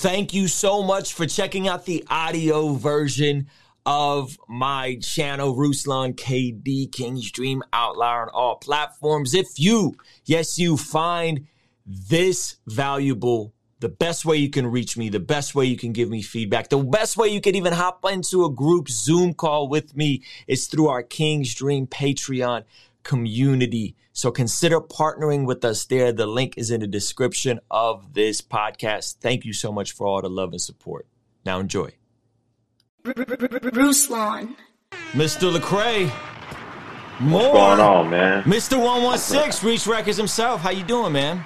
Thank you so much for checking out the audio version of my channel, Ruslan KD Kingdom Outlier on all platforms. If you, yes, you find this valuable, the best way you can reach me, the best way you can give me feedback, the best way you can even hop into a group Zoom call with me is through our Kingdom Patreon community. So consider partnering with us there. The link is in the description of this podcast. Thank you so much for all the love and support. Now enjoy. Ruslan. Mr. Lecrae. More. What's going on, man? Mr. 116, Reach Records himself. How you doing, man?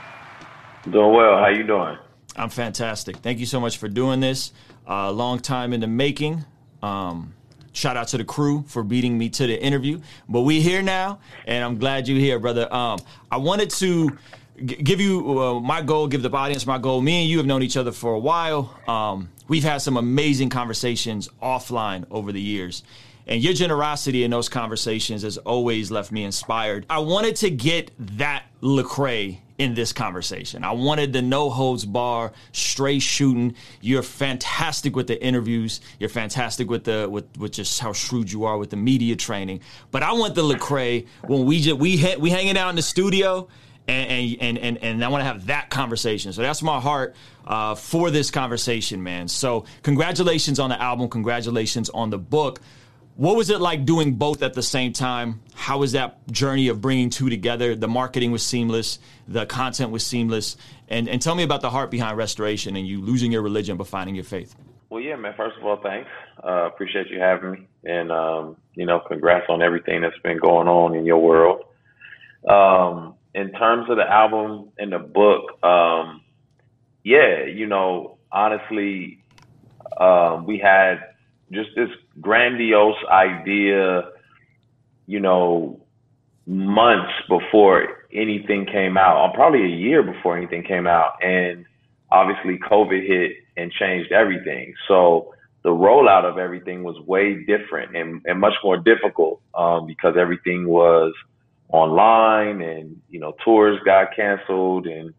Doing well. How you doing? I'm fantastic. Thank you so much for doing this. A uh, long time in the making. Um, Shout out to the crew for beating me to the interview. But we here now, and I'm glad you're here, brother. Um, I wanted to g- give you uh, my goal, give the audience my goal. Me and you have known each other for a while. Um, we've had some amazing conversations offline over the years. And your generosity in those conversations has always left me inspired. I wanted to get that Lecrae in this conversation. I wanted the no holds bar, straight shooting. You're fantastic with the interviews. You're fantastic with the with, with just how shrewd you are with the media training. But I want the Lecrae when we just we ha- we hanging out in the studio. And, and and and I want to have that conversation. So that's my heart uh, for this conversation, man. So congratulations on the album. Congratulations on the book. What was it like doing both at the same time? How was that journey of bringing two together? The marketing was seamless, the content was seamless, and and tell me about the heart behind restoration and you losing your religion but finding your faith. Well, yeah, man. First of all, thanks. Uh, appreciate you having me, and um, you know, congrats on everything that's been going on in your world. Um, in terms of the album and the book, um, yeah, you know, honestly, um, we had just this grandiose idea, you know, months before anything came out, probably a year before anything came out. And obviously COVID hit and changed everything. So the rollout of everything was way different and, and much more difficult um, because everything was online and, you know, tours got canceled and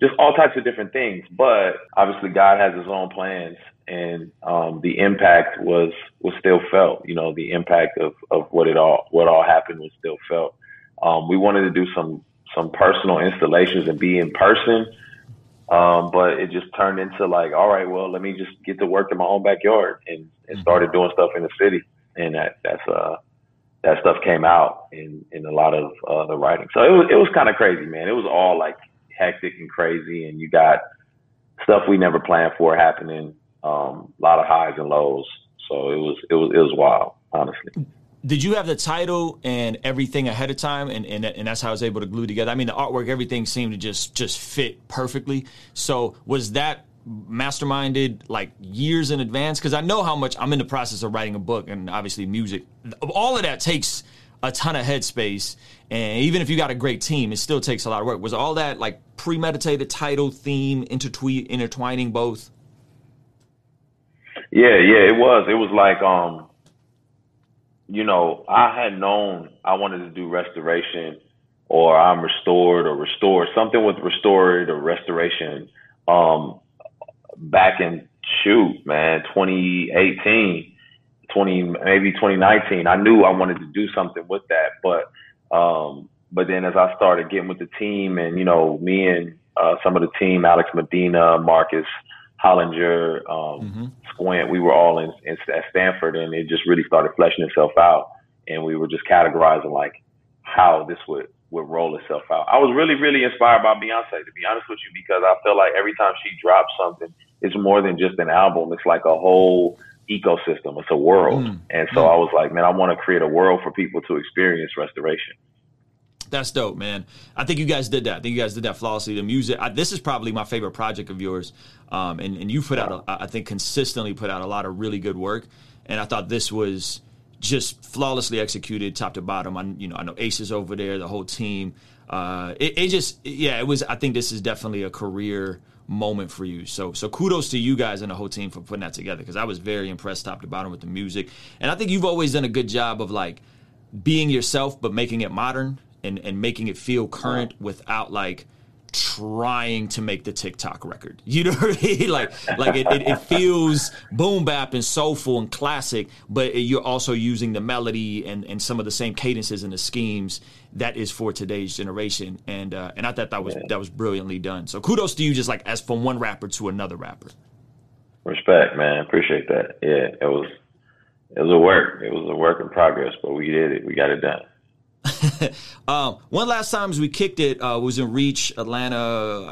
just all types of different things. But obviously God has his own plans and um, the impact was was still felt. You know, the impact of of what it all what all happened was still felt. Um, we wanted to do some some personal installations and be in person, um, but it just turned into like, all right, well, let me just get to work in my own backyard and, and mm-hmm. started doing stuff in the city, and that that's uh that stuff came out in in a lot of uh, the writing. So it was it was kind of crazy, man. It was all like hectic and crazy, and you got stuff we never planned for happening um, a lot of highs and lows. So it was it was it was wild, honestly. Did you have the title and everything ahead of time, and, and and that's how I was able to glue together? I mean, the artwork, everything seemed to just just fit perfectly. So was that masterminded like years in advance? Because I know how much I'm in the process of writing a book, and obviously music. All of that takes a ton of headspace, and even if you got a great team, it still takes a lot of work. Was all that like premeditated title, theme, intertwine, intertwining both? Yeah, yeah, it was. It was like um you know, I had known I wanted to do restoration or I'm restored or restored, something with restored or restoration um back in shoot, man, 2018, 20 maybe 2019. I knew I wanted to do something with that, but um but then as I started getting with the team and you know, me and uh, some of the team, Alex Medina, Marcus Hollinger, um, mm-hmm. Squint, we were all in, in, at Stanford, and it just really started fleshing itself out. And we were just categorizing like how this would would roll itself out. I was really, really inspired by Beyonce, to be honest with you, because I feel like every time she drops something, it's more than just an album. It's like a whole ecosystem. It's a world. Mm. And so mm. I was like, man, I want to create a world for people to experience restoration. That's dope, man. I think you guys did that. I think you guys did that flawlessly. The music. I, this is probably my favorite project of yours, um, and and you put out, a, I think, consistently put out a lot of really good work. And I thought this was just flawlessly executed, top to bottom. I, you know, I know Aces over there, the whole team. Uh, it, it just, yeah, it was. I think this is definitely a career moment for you. So so kudos to you guys and the whole team for putting that together because I was very impressed top to bottom with the music. And I think you've always done a good job of like being yourself but making it modern and, and making it feel current without like trying to make the TikTok record. You know what I mean? Like, like it, it, it, feels boom bap and soulful and classic, but you're also using the melody and, and some of the same cadences and the schemes that is for today's generation. And uh, and I thought that was yeah. that was brilliantly done. So kudos to you, just like as from one rapper to another rapper. Respect, man. Appreciate that. Yeah, it was it was a work. It was a work in progress, but we did it. We got it done. um, one last time as we kicked it uh, was in Reach, Atlanta.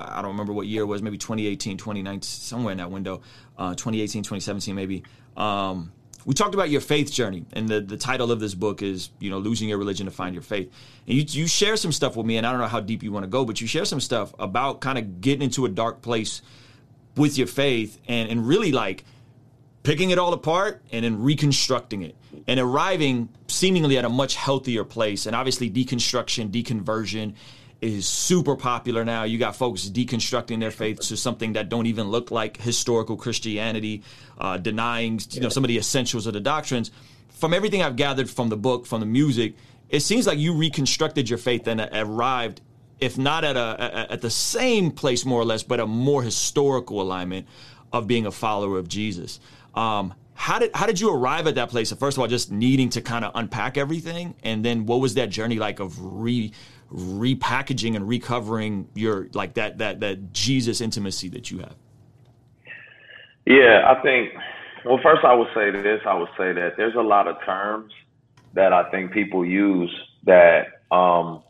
I don't remember what year it was, maybe 2018, 2019, somewhere in that window, uh, 2018, 2017, maybe. Um, we talked about your faith journey, and the, the title of this book is, you know, losing your religion to find your faith. And you, you share some stuff with me, and I don't know how deep you want to go, but you share some stuff about kind of getting into a dark place with your faith and, and really like – picking it all apart and then reconstructing it and arriving seemingly at a much healthier place. And obviously, deconstruction, deconversion is super popular now. You got folks deconstructing their faith to something that don't even look like historical Christianity, uh, denying you know some of the essentials of the doctrines. From everything I've gathered from the book, from the music, it seems like you reconstructed your faith and arrived, if not at a at the same place more or less, but a more historical alignment of being a follower of Jesus. Um, how did how did you arrive at that place? First of all, just needing to kind of unpack everything, and then what was that journey like of re repackaging and recovering your like that that that Jesus intimacy that you have? Yeah, I think. Well, first I would say this. I would say that there's a lot of terms that I think people use that um,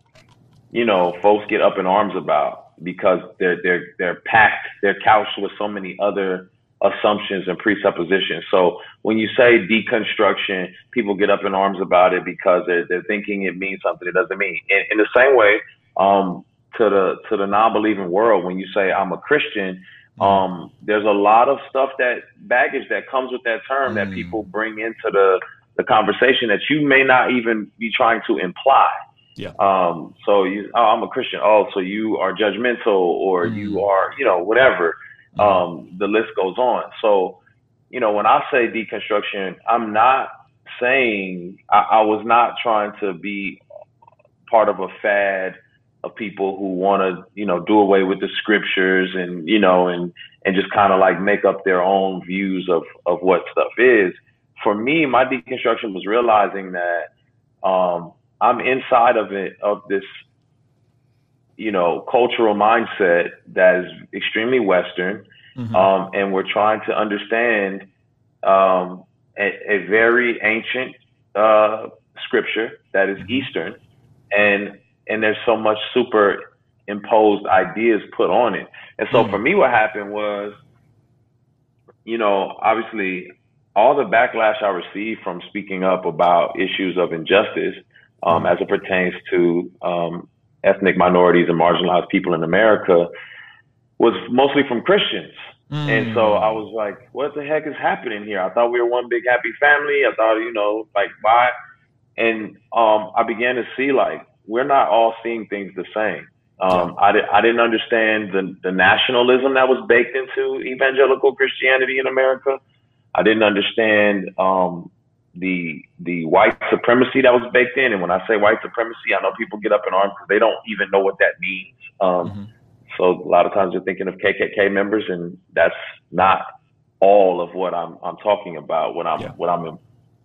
you know folks get up in arms about because they're they're they're packed, they're couched with so many other assumptions and presuppositions. So when you say deconstruction, people get up in arms about it because they're, they're thinking it means something it doesn't mean. In, in the same way, um, to the to the non-believing world, when you say I'm a Christian, um, there's a lot of stuff that baggage that comes with that term mm. that people bring into the the conversation that you may not even be trying to imply. Yeah. Um, so you, oh, I'm a Christian. Oh, so you are judgmental or mm. you are, you know, whatever. Um, the list goes on. So, you know, when I say deconstruction, I'm not saying I, I was not trying to be part of a fad of people who want to, you know, do away with the scriptures and, you know, and, and just kind of like make up their own views of, of what stuff is. For me, my deconstruction was realizing that, um, I'm inside of it, of this you know, cultural mindset that is extremely Western. Mm-hmm. Um, and we're trying to understand um, a, a, very ancient uh, scripture that is mm-hmm. Eastern, and and there's so much superimposed ideas put on it. And so mm-hmm. for me, what happened was, you know, obviously all the backlash I received from speaking up about issues of injustice um, mm-hmm. as it pertains to um, ethnic minorities and marginalized people in America was mostly from Christians. Mm. And so I was like, what the heck is happening here? I thought we were one big happy family. I thought, you know, like why? And um, I began to see like we're not all seeing things the same. Um, I, di- I didn't understand the, the nationalism that was baked into evangelical Christianity in America. I didn't understand um, the the white supremacy that was baked in. And when I say white supremacy, I know people get up in arms because they don't even know what that means. Um, mm-hmm. So a lot of times they're thinking of KKK members, and that's not all of what I'm I'm talking about. What I'm yeah. what I'm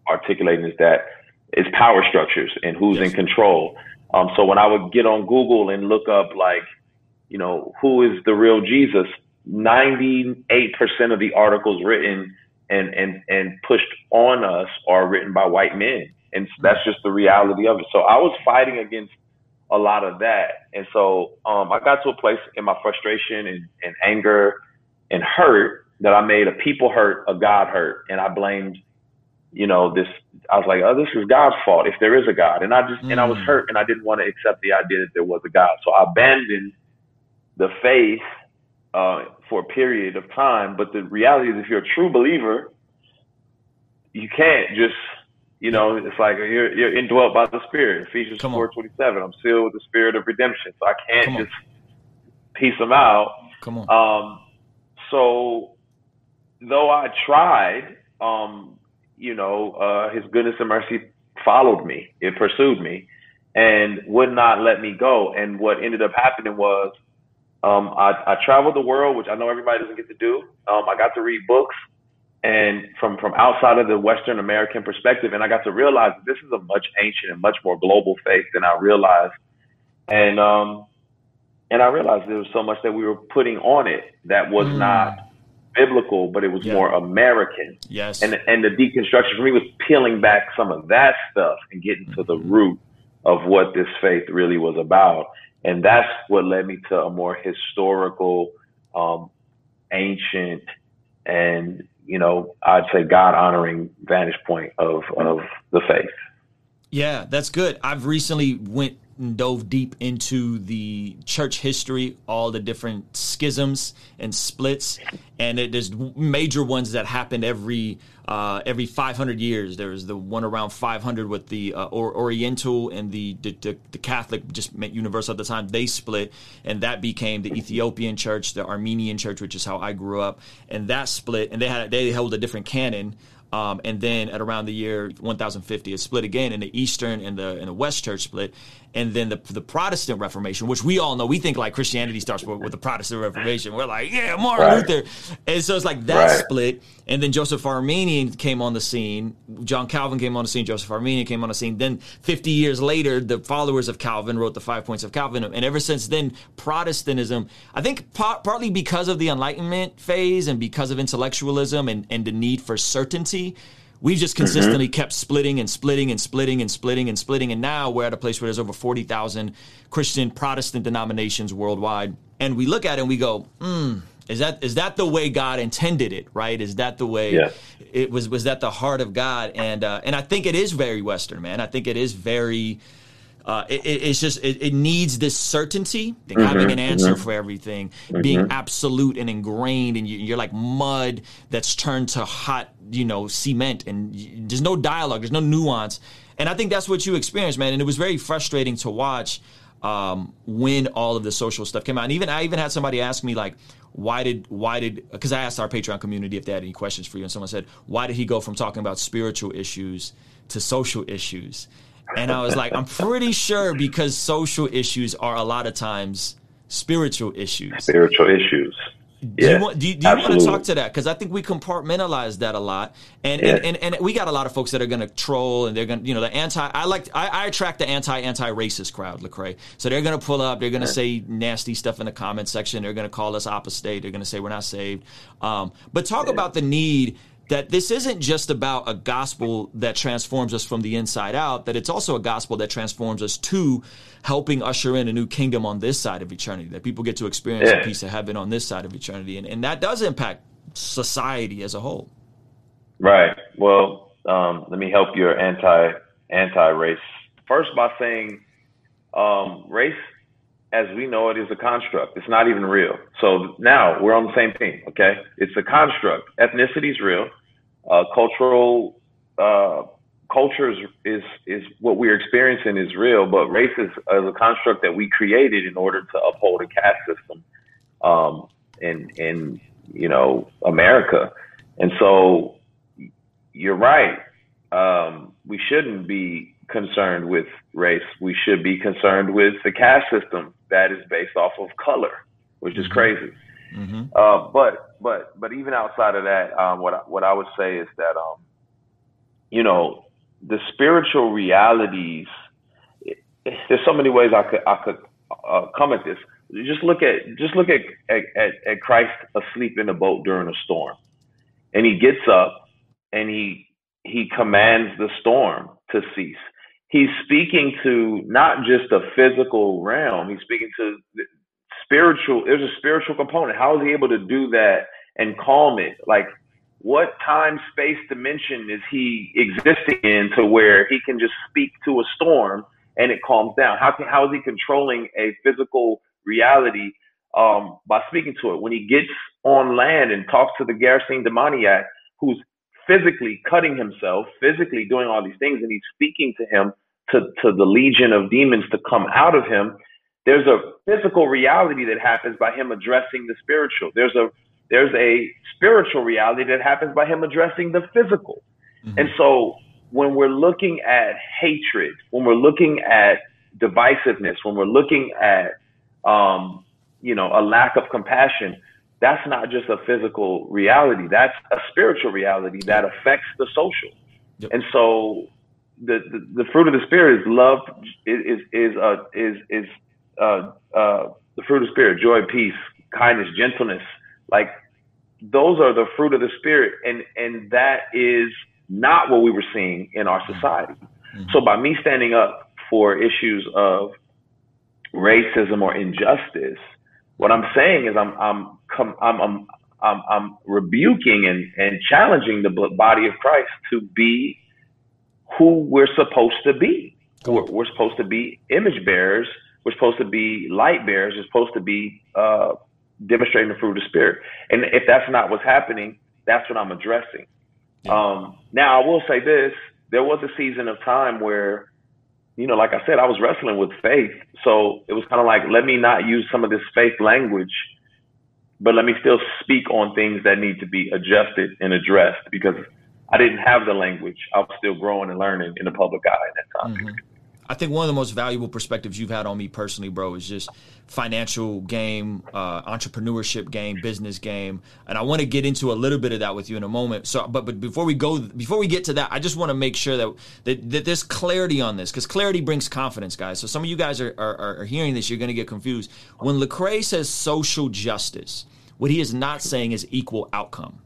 articulating is that it's power structures and who's yes. in control. Um, so when I would get on Google and look up like, you know, who is the real Jesus, 98% of the articles written and and and pushed on us are written by white men, and that's just the reality of it. So I was fighting against a lot of that, and so um, I got to a place in my frustration and, and anger and hurt that I made a people hurt a God hurt, and I blamed you know this i was like oh this is god's fault if there is a god and i just mm. and i was mm. hurt and i didn't want to accept the idea that there was a god so i abandoned the faith uh, for a period of time. But the reality is, if you're a true believer, you can't just, you know, it's like you're, you're indwelt by the Spirit. Ephesians four twenty seven. I'm sealed with the Spirit of redemption, so I can't just piece them out. Come on. Um, so though I tried, um, you know, uh, His goodness and mercy followed me. It pursued me and would not let me go. And what ended up happening was Um, I, I traveled the world, which I know everybody doesn't get to do. Um, I got to read books and from, from outside of the Western American perspective. And I got to realize that this is a much ancient and much more global faith than I realized. And, um, and I realized there was so much that we were putting on it that was mm. not biblical, but it was yeah. more American. Yes. And and the deconstruction for me was peeling back some of that stuff and getting mm-hmm. to the mm-hmm. root of what this faith really was about. And that's what led me to a more historical, um, ancient, and you know, I'd say God honoring vantage point of of the faith. Yeah, that's good. I've recently went dove deep into the church history, all the different schisms and splits, and it, there's major ones that happened every uh, every 500 years. There was the one around 500 with the uh, Oriental and the, the, the Catholic, just meant universal at the time. They split, and that became the Ethiopian church, the Armenian church, which is how I grew up, and that split, and they had they held a different canon. Um, and then at around the year 1050, it split again, and the Eastern and the and the West Church split, and then the the Protestant Reformation, which we all know, we think like Christianity starts with, with the Protestant Reformation. We're like, yeah, Martin right. Luther, and so it's like that right. split, and then Joseph Arminian came on the scene, John Calvin came on the scene, Joseph Arminian came on the scene. Then 50 years later, the followers of Calvin wrote the Five Points of Calvin, and ever since then, Protestantism, I think partly because of the Enlightenment phase and because of intellectualism and and the need for certainty We've just mm-hmm. consistently mm-hmm. kept splitting and splitting and splitting and splitting and splitting. And now we're at a place where there's over 40,000 Christian Protestant denominations worldwide. And we look at it and we go, hmm, is that is that the way God intended it? Right? Is that the way yeah. it was? Was that the heart of God? And uh, and I think it is very Western, man. I think it is very uh, it, it's just it, it, needs this certainty, mm-hmm, having an answer mm-hmm. for everything, mm-hmm. being absolute and ingrained, and you, are like mud that's turned to hot, you know, cement, and you, there's no dialogue, there's no nuance, and I think that's what you experienced, man. And it was very frustrating to watch um, when all of the social stuff came out. And even I even had somebody ask me like, why did why did because I asked our Patreon community if they had any questions for you, and someone said, why did he go from talking about spiritual issues to social issues? And I was like, I'm pretty sure because social issues are a lot of times spiritual issues. Spiritual issues. Do yeah, you want, do you, do you want to talk to that? Because I think we compartmentalize that a lot, and, yeah. and, and, and we got a lot of folks that are going to troll, and they're going to you know the anti. I like I, I attract the anti anti racist crowd, Lecrae. So they're going to pull up, they're going to yeah. say nasty stuff in the comment section, they're going to call us apostate, they're going to say we're not saved. Um, but talk about the need that this isn't just about a gospel that transforms us from the inside out, that it's also a gospel that transforms us to helping usher in a new kingdom on this side of eternity, that people get to experience yeah. a piece of heaven on this side of eternity. And, and that does impact society as a whole. Right. Well, um, let me help your anti anti race first by saying um, race as we know it is a construct. It's not even real. So now we're on the same team. Okay, it's a construct. Ethnicity is real. Uh, cultural uh, culture is, is is what we're experiencing is real, but race is, is, a construct that we created in order to uphold a caste system um, in in you know America. And so you're right. Um, we shouldn't be concerned with race. We should be concerned with the caste system that is based off of color, which is mm-hmm. crazy. Mm-hmm. Uh, but but but even outside of that, um, what I, what I would say is that um, you know the spiritual realities. It, there's so many ways I could I could uh, come at this. Just look at just look at, at at Christ asleep in a boat during a storm, and he gets up and he he commands the storm to cease he's speaking to not just a physical realm. He's speaking to spiritual. There's a spiritual component. How is he able to do that and calm it? Like, what time, space, dimension is he existing in to where he can just speak to a storm and it calms down? How can how is he controlling a physical reality um, by speaking to it? When he gets on land and talks to the Gerasene demoniac, who's physically cutting himself, physically doing all these things, and he's speaking to him to, to the legion of demons to come out of him, there's a physical reality that happens by him addressing the spiritual. There's a there's a spiritual reality that happens by him addressing the physical. Mm-hmm. And so when we're looking at hatred, when we're looking at divisiveness, when we're looking at um, you know, a lack of compassion, that's not just a physical reality. That's a spiritual reality that affects the social. Yep. And so the, the, the fruit of the spirit is love is is uh, is is uh, uh, the fruit of the spirit joy peace kindness gentleness like those are the fruit of the spirit and and that is not what we were seeing in our society mm-hmm. so by me standing up for issues of racism or injustice what i'm saying is i'm i'm i'm i'm i'm, I'm rebuking and, and challenging the body of christ to be who we're supposed to be. We're, we're, supposed to be image bearers. We're supposed to be light bearers. We're supposed to be uh, demonstrating the fruit of the spirit. And if that's not what's happening, that's what I'm addressing. Yeah. Um, now, I will say this: there was a season of time where, you know, like I said, I was wrestling with faith. So it was kind of like, let me not use some of this faith language, but let me still speak on things that need to be adjusted and addressed because I didn't have the language. I was still growing and learning in the public eye at that time. Mm-hmm. I think one of the most valuable perspectives you've had on me personally, bro, is just financial game, uh, entrepreneurship game, business game, and I want to get into a little bit of that with you in a moment. So, but but before we go, before we get to that, I just want to make sure that that, that there's clarity on this because clarity brings confidence, guys. So some of you guys are are, are hearing this, you're going to get confused when Lecrae says social justice. What he is not saying is equal outcome.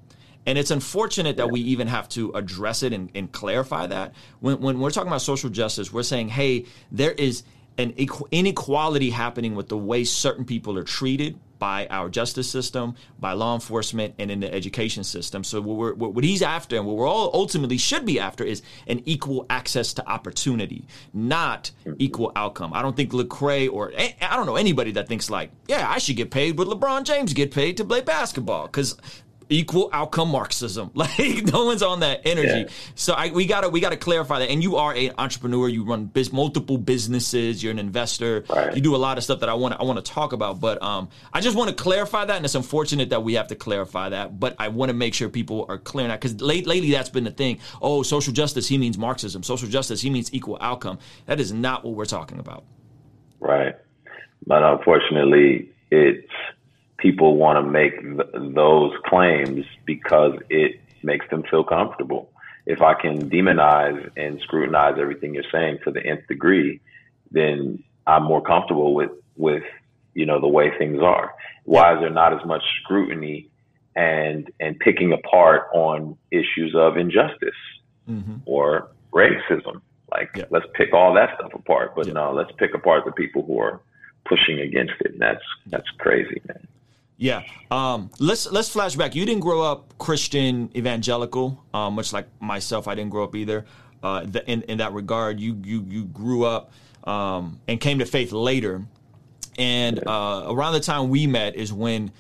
And it's unfortunate that we even have to address it and, and clarify that. When, when we're talking about social justice, we're saying, hey, there is an inequality happening with the way certain people are treated by our justice system, by law enforcement, and in the education system. So what, what, he's after, and what we're all ultimately should be after, is an equal access to opportunity, not equal outcome. I don't think Lecrae or I don't know anybody that thinks like, yeah, I should get paid what LeBron James get paid to play basketball because equal outcome Marxism. Like no one's on that energy. Yeah. So I, we gotta we gotta clarify that. And you are an entrepreneur. You run biz, multiple businesses. You're an investor. Right. You do a lot of stuff that I want I want to talk about. But um, I just want to clarify that, and it's unfortunate that we have to clarify that. But I want to make sure people are clear on that because late, lately that's been the thing. Oh, social justice he means Marxism. Social justice he means equal outcome. That is not what we're talking about. Right. But unfortunately, it's people want to make th- those claims because it makes them feel comfortable. If I can demonize and scrutinize everything you're saying to the nth degree, then I'm more comfortable with with you know the way things are. Why is there not as much scrutiny and and picking apart on issues of injustice mm-hmm. or racism? Like yeah. let's pick all that stuff apart, but yeah. no, let's pick apart the people who are pushing against it. And that's that's crazy, man. Yeah. Um, let's let's flash back. You didn't grow up Christian evangelical, um, much like myself. I didn't grow up either. Uh, the, in in that regard, you you you grew up um, and came to faith later. And uh, around the time we met is when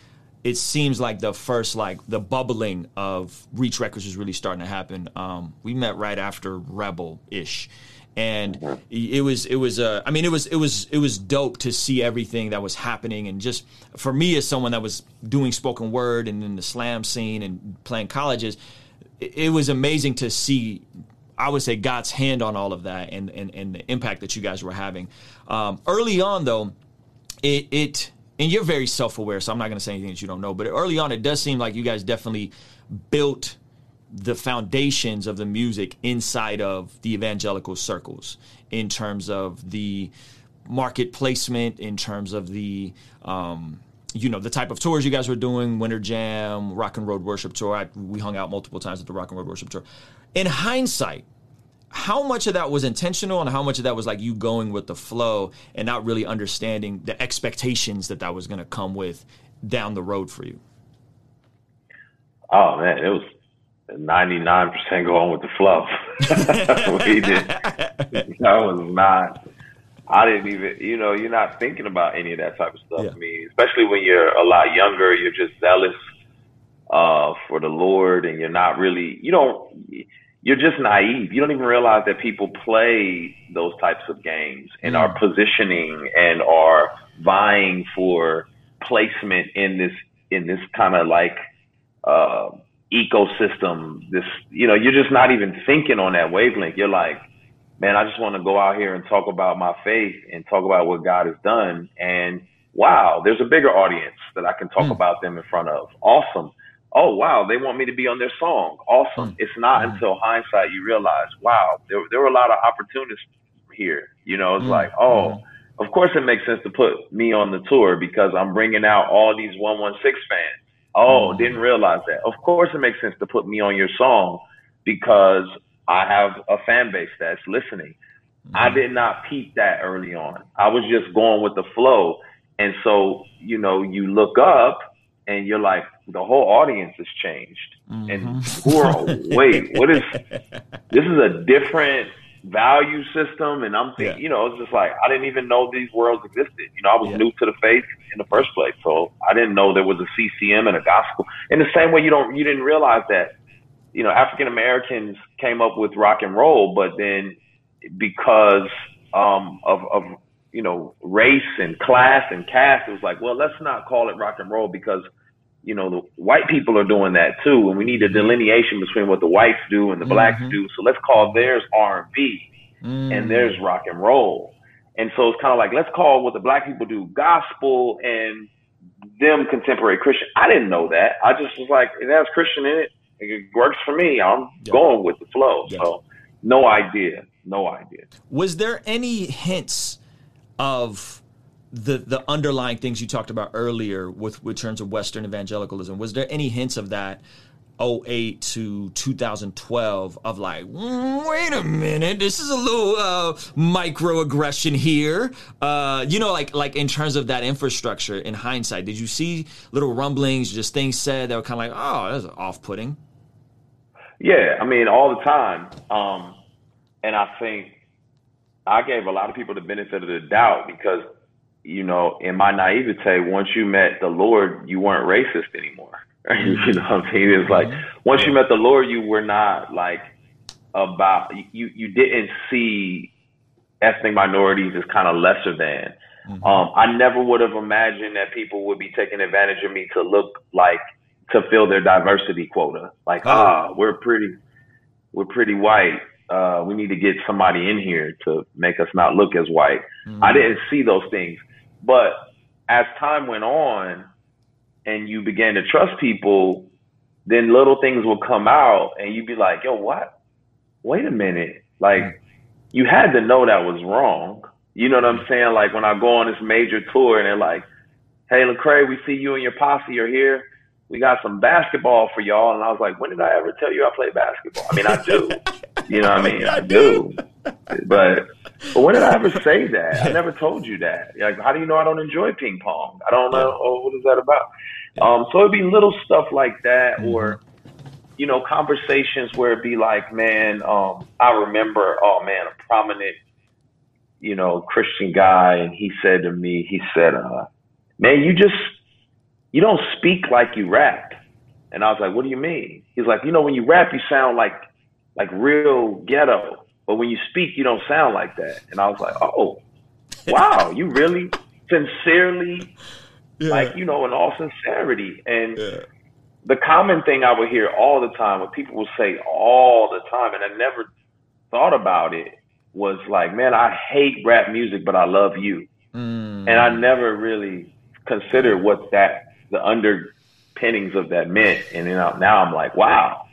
it seems like the first like the bubbling of Reach Records is really starting to happen. Um, we met right after Rebel ish and it was it was uh, I mean it was it was it was dope to see everything that was happening. And just for me as someone that was doing spoken word and in the slam scene and playing colleges it was amazing to see I would say God's hand on all of that and and, and the impact that you guys were having. Um, early on though it it and you're very self-aware so I'm not going to say anything that you don't know but early on it does seem like you guys definitely built the foundations of the music inside of the evangelical circles in terms of the market placement, in terms of the um, you know the type of tours you guys were doing, Winter Jam, Rock and Road Worship Tour. I, we hung out multiple times at the Rock and Road Worship Tour. In hindsight, how much of that was intentional and how much of that was like you going with the flow and not really understanding the expectations that that was going to come with down the road for you? Oh man, it was 99% going with the flow. we did. That was not, I didn't even, you know, you're not thinking about any of that type of stuff. Yeah. I mean, especially when you're a lot younger, you're just zealous uh, for the Lord and you're not really, you don't, you're just naive. You don't even realize that people play those types of games and mm. are positioning and are vying for placement in this, in this kind of like, uh, ecosystem, this, you know, you're just not even thinking on that wavelength. You're like, man, I just want to go out here and talk about my faith and talk about what God has done. And wow, there's a bigger audience that I can talk Mm. about them in front of. Awesome. Oh wow, they want me to be on their song. Awesome. Mm. It's not Mhm. until hindsight you realize, wow, there there were a lot of opportunities here. You know, it's Mm. like, oh, of course it makes sense to put me on the tour because I'm bringing out all these 116 fans. Oh, Mhm. didn't realize that. Of course it makes sense to put me on your song because I have a fan base that's listening. I did not peep that early on. I was just going with the flow. And so, you know, you look up and you're like, the whole audience has changed. And Mhm. who are, wait, what is, this is a different value system. And I'm thinking, Yeah. you know, it's just like, I didn't even know these worlds existed. You know, I was Yeah. new to the faith in the first place. So I didn't know there was a CCM and a gospel. In the same way, you don't, you didn't realize that, you know, African Americans came up with rock and roll, but then because um, of, of you know race and class and caste, it was like, well, let's not call it rock and roll because you know the white people are doing that too, and we need a delineation between what the whites do and the blacks Mhm. do. So let's call theirs R and B Mm. and there's rock and roll. And so it's kind of like let's call what the black people do gospel and them contemporary Christian. I didn't know that. I just was like, it has Christian in it. It works for me. I'm Yeah. going with the flow. Yeah. So no idea. No idea. Was there any hints of the the underlying things you talked about earlier with with terms of Western evangelicalism? Was there any hints of that? 08 to 2012 of like "Mm, wait a minute this is a little uh, microaggression here uh, you know like like in terms of that infrastructure in hindsight did you see little rumblings just things said that were kind of like oh that's off-putting Yeah, I mean, all the time. Um, and I think I gave a lot of people the benefit of the doubt because, you know, in my naivete, once you met the Lord, you weren't racist anymore. you know what I'm saying? It's like once you met the Lord, you were not like about you. You didn't see ethnic minorities as kind of lesser than. Um, I never would have imagined that people would be taking advantage of me to look like to fill their diversity quota. Like, Oh. ah, we're pretty, we're pretty white. Uh, we need to get somebody in here to make us not look as white. I didn't see those things, but as time went on, and you began to trust people, then little things will come out, and you'd be like, "Yo, what? Wait a minute! Like, you had to know that was wrong." You know what I'm saying? Like when I go on this major tour, and they're like, "Hey, Lecrae, we see you and your posse are here. We got some basketball for y'all." And I was like, "When did I ever tell you I play basketball? I mean, I do. You know what I mean? I do. But but when did I ever say that? I never told you that. Like, how do you know I don't enjoy ping pong? I don't know. Oh, what is that about? Um, so it'd be little stuff like that, or you know, conversations where it'd be like, man, um, I remember, oh man, a prominent, you know, Christian guy, and he said to me, he said, uh, man, you just you don't speak like you rap. And I was like, what do you mean? He's like, you know, when you rap, you sound like like real ghetto, but when you speak, you don't sound like that. And I was like, oh, wow, you really sincerely, like you know, in all sincerity. And Yeah. the common thing I would hear all the time, what people would say all the time, and I never thought about it, was like, man, I hate rap music, but I love you. Mm. And I never really considered what that, the underpinnings of that meant. And then I, now I'm like, wow,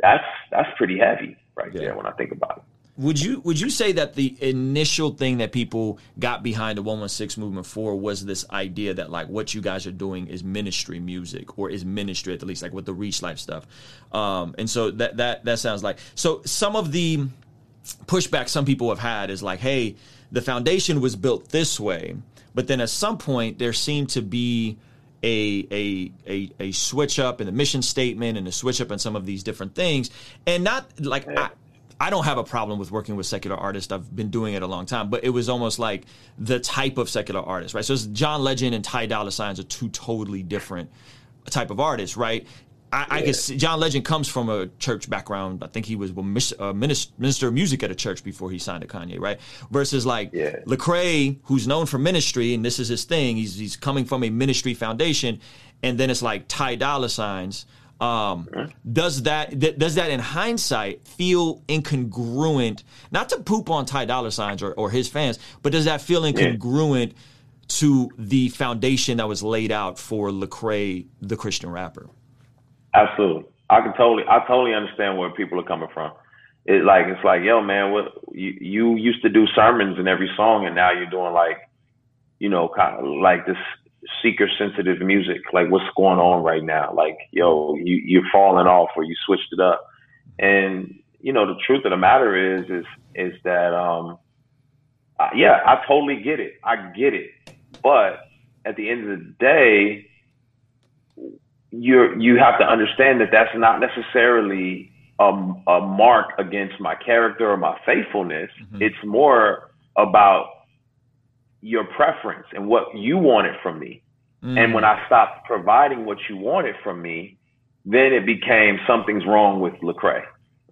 that's, that's pretty heavy right Yeah. there when I think about it. Would you would you say that the initial thing that people got behind the 116 movement for was this idea that like what you guys are doing is ministry music or is ministry at the least like with the reach life stuff, um, and so that that that sounds like so some of the pushback some people have had is like hey the foundation was built this way but then at some point there seemed to be a, a a a switch up in the mission statement and a switch up in some of these different things. And not like I, I don't have a problem with working with secular artists. I've been doing it a long time, but it was almost like the type of secular artist, right? So it's John Legend and Ty Dolla Signs are two totally different type of artists, right? I, I could see John Legend comes from a church background. I think he was a minister, minister of music at a church before he signed to Kanye, right? Versus like Yeah. Lecrae, who's known for ministry, and this is his thing. He's he's coming from a ministry foundation, and then it's like Ty Dolla Signs. Um, does that th- does that in hindsight feel incongruent? Not to poop on Ty Dolla Signs or, or his fans, but does that feel incongruent to the foundation that was laid out for Lecrae, the Christian rapper. Absolutely, I can totally, I totally understand where people are coming from. It like it's like, yo, man, what you you used to do sermons in every song, and now you're doing like, you know, kind of like this seeker sensitive music. Like, what's going on right now? Like, yo, you you're falling off, or you switched it up, and you know, the truth of the matter is, is is that, um, uh, yeah, I totally get it. I get it, but at the end of the day, you you have to understand that that's not necessarily a, a mark against my character or my faithfulness. Mm-hmm. It's more about your preference and what you wanted from me. Mm. And when I stopped providing what you wanted from me, then it became something's wrong with Lecrae,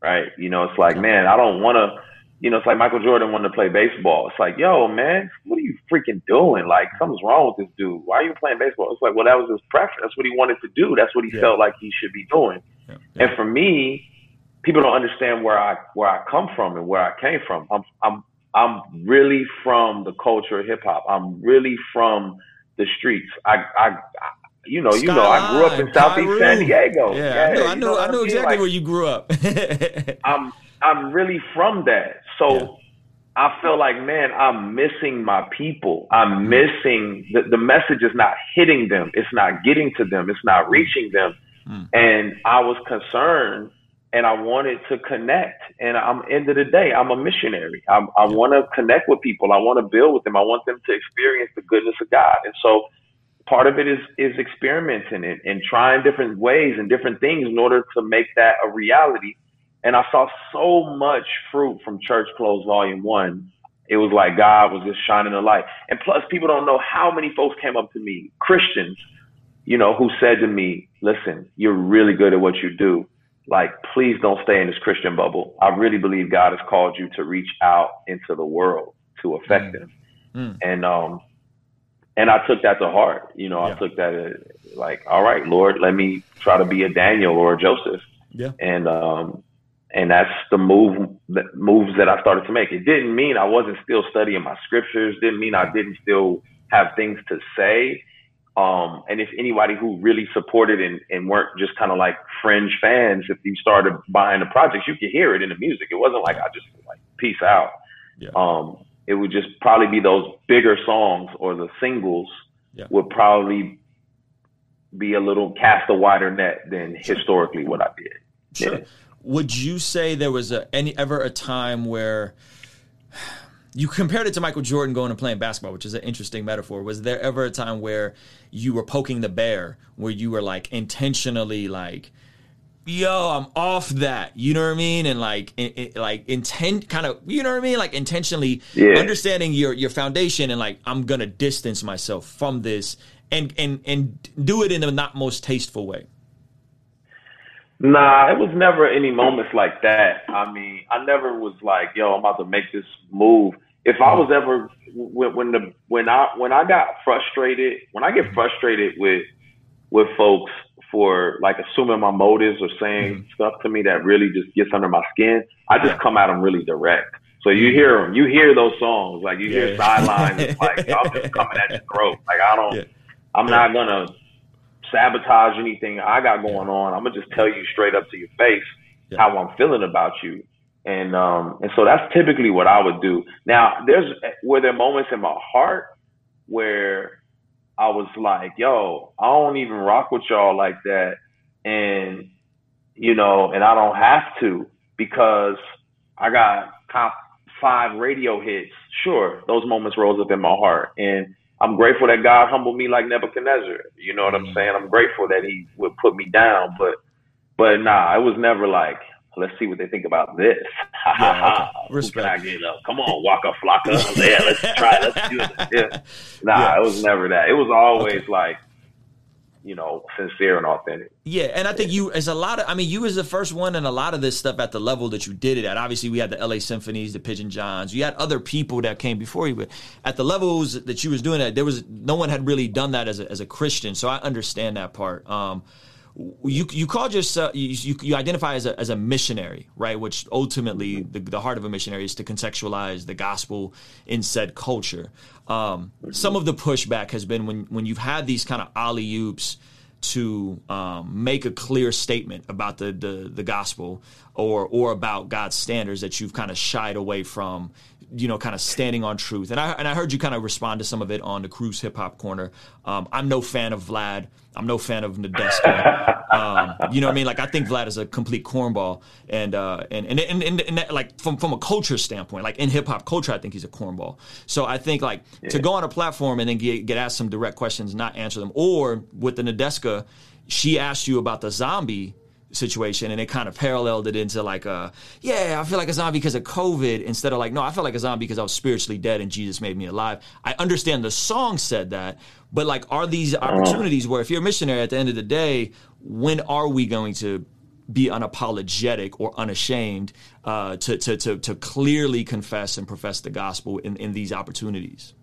right? You know, it's like, man, I don't want to you know, it's like Michael Jordan wanted to play baseball. It's like, yo, man, what are you freaking doing? Like, something's wrong with this dude. Why are you playing baseball? It's like, well, that was his preference. That's what he wanted to do. That's what he yeah. felt like he should be doing. Yeah. Yeah. And for me, people don't understand where I where I come from and where I came from. I'm I'm I'm really from the culture of hip hop. I'm really from the streets. I I, I you know, you know, I grew up in Southeast San Diego. Yeah, yeah I know, I know, I know exactly like, where you grew up. I'm I'm really from that. So yeah. I feel like, man, I'm missing my people. I'm mm-hmm. missing the, the message is not hitting them. It's not getting to them. It's not reaching them. Mm. And I was concerned and I wanted to connect. And I'm end of the day, I'm a missionary. I'm, I want to connect with people. I want to build with them. I want them to experience the goodness of God. And so part of it is is experimenting and, and trying different ways and different things in order to make that a reality and I saw so much fruit from Church Clothes Volume One. It was like God was just shining a light. And plus, people don't know how many folks came up to me, Christians, you know, who said to me, "Listen, you're really good at what you do. Like, please don't stay in this Christian bubble. I really believe God has called you to reach out into the world to affect mm. them." Mm. And um, and I took that to heart. You know, yeah. I took that as, like, all right, Lord, let me try to be a Daniel or a Joseph. Yeah. And um, and that's the move that moves that I started to make. It didn't mean I wasn't still studying my scriptures. Didn't mean I didn't still have things to say. Um, and if anybody who really supported and, and weren't just kind of like fringe fans, if you started buying the projects, you could hear it in the music. It wasn't like I just like peace out. Yeah. Um, it would just probably be those bigger songs or the singles yeah. would probably be a little cast a wider net than historically what I did. Sure. Yeah would you say there was a, any ever a time where you compared it to Michael Jordan going and playing basketball, which is an interesting metaphor. Was there ever a time where you were poking the bear, where you were like intentionally like, "Yo, I'm off that," you know what I mean, and like, like intent, kind of, you know what I mean, like intentionally yeah. understanding your your foundation and like, I'm gonna distance myself from this and and and do it in the not most tasteful way. Nah, it was never any moments like that. I mean, I never was like, "Yo, I'm about to make this move." If I was ever when, when the when I when I got frustrated, when I get frustrated with with folks for like assuming my motives or saying mm-hmm. stuff to me that really just gets under my skin, I just come at them really direct. So you hear them, you hear those songs, like you yeah. hear sidelines, like I'm just coming at your throat. Like I don't, yeah. I'm not gonna sabotage anything I got going on. I'm gonna just tell you straight up to your face yeah. how I'm feeling about you. And um and so that's typically what I would do. Now, there's were there moments in my heart where I was like, yo, I don't even rock with y'all like that. And you know, and I don't have to because I got top five radio hits. Sure, those moments rose up in my heart. And I'm grateful that God humbled me like Nebuchadnezzar. You know what I'm mm-hmm. saying? I'm grateful that He would put me down, but but nah, it was never like let's see what they think about this. Yeah, okay. Respect. I get up? Come on, Waka Flocka. yeah, let's try. Let's do it. Yeah. Nah, yeah. it was never that. It was always okay. like you know, sincere and authentic. Yeah, and I think you as a lot of I mean, you was the first one in a lot of this stuff at the level that you did it at. Obviously, we had the LA Symphonies, the Pigeon Johns. You had other people that came before you, but at the levels that you was doing that, there was no one had really done that as a, as a Christian. So I understand that part. Um, you you called yourself you, you, identify as a, as a missionary right? Which ultimately the, the heart of a missionary is to contextualize the gospel in said culture. Um, some of the pushback has been when when you've had these kind of alley oops to um, make a clear statement about the, the the gospel or or about God's standards that you've kind of shied away from you know, kind of standing on truth. And I and I heard you kind of respond to some of it on the Cruise Hip Hop Corner. Um, I'm no fan of Vlad. I'm no fan of Nadeska. um, you know what I mean? Like I think Vlad is a complete cornball, and uh, and, and, and, and, and like from from a culture standpoint, like in hip hop culture, I think he's a cornball. So I think like yeah. to go on a platform and then get, get asked some direct questions, not answer them, or with the Nadeska, she asked you about the zombie situation and it kind of paralleled it into like a yeah i feel like a zombie because of covid instead of like no i feel like a zombie because i was spiritually dead and jesus made me alive. I understand the song said that but like are these opportunities where if you're a missionary at the end of the day when are we going to be unapologetic or unashamed uh, to, to, to, to clearly confess and profess the gospel in, in these opportunities?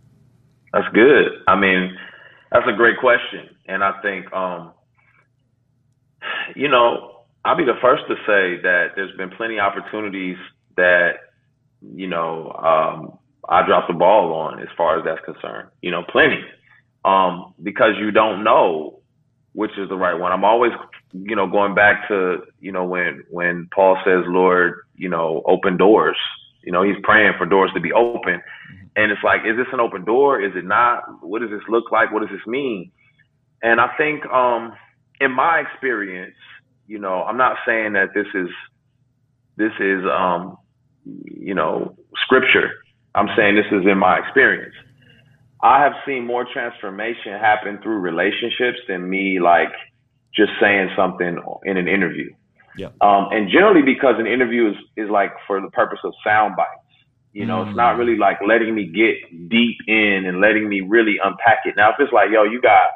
That's good. I mean that's a great question and i think um, you know I'll be the first to say that there's been plenty of opportunities that, you know, um, I dropped the ball on as far as that's concerned. You know, plenty. Um, because you don't know which is the right one. I'm always, you know, going back to, you know, when when Paul says, Lord, you know, open doors. You know, he's praying for doors to be open. And it's like, is this an open door? Is it not? What does this look like? What does this mean? And I think um in my experience, you know, I'm not saying that this is this is um, you know scripture. I'm saying this is in my experience. I have seen more transformation happen through relationships than me like just saying something in an interview. Yeah. Um, and generally because an interview is, is like for the purpose of sound bites. You know, mm. it's not mm. really like letting me get deep in and letting me really unpack it. Now, if it's like, yo, you got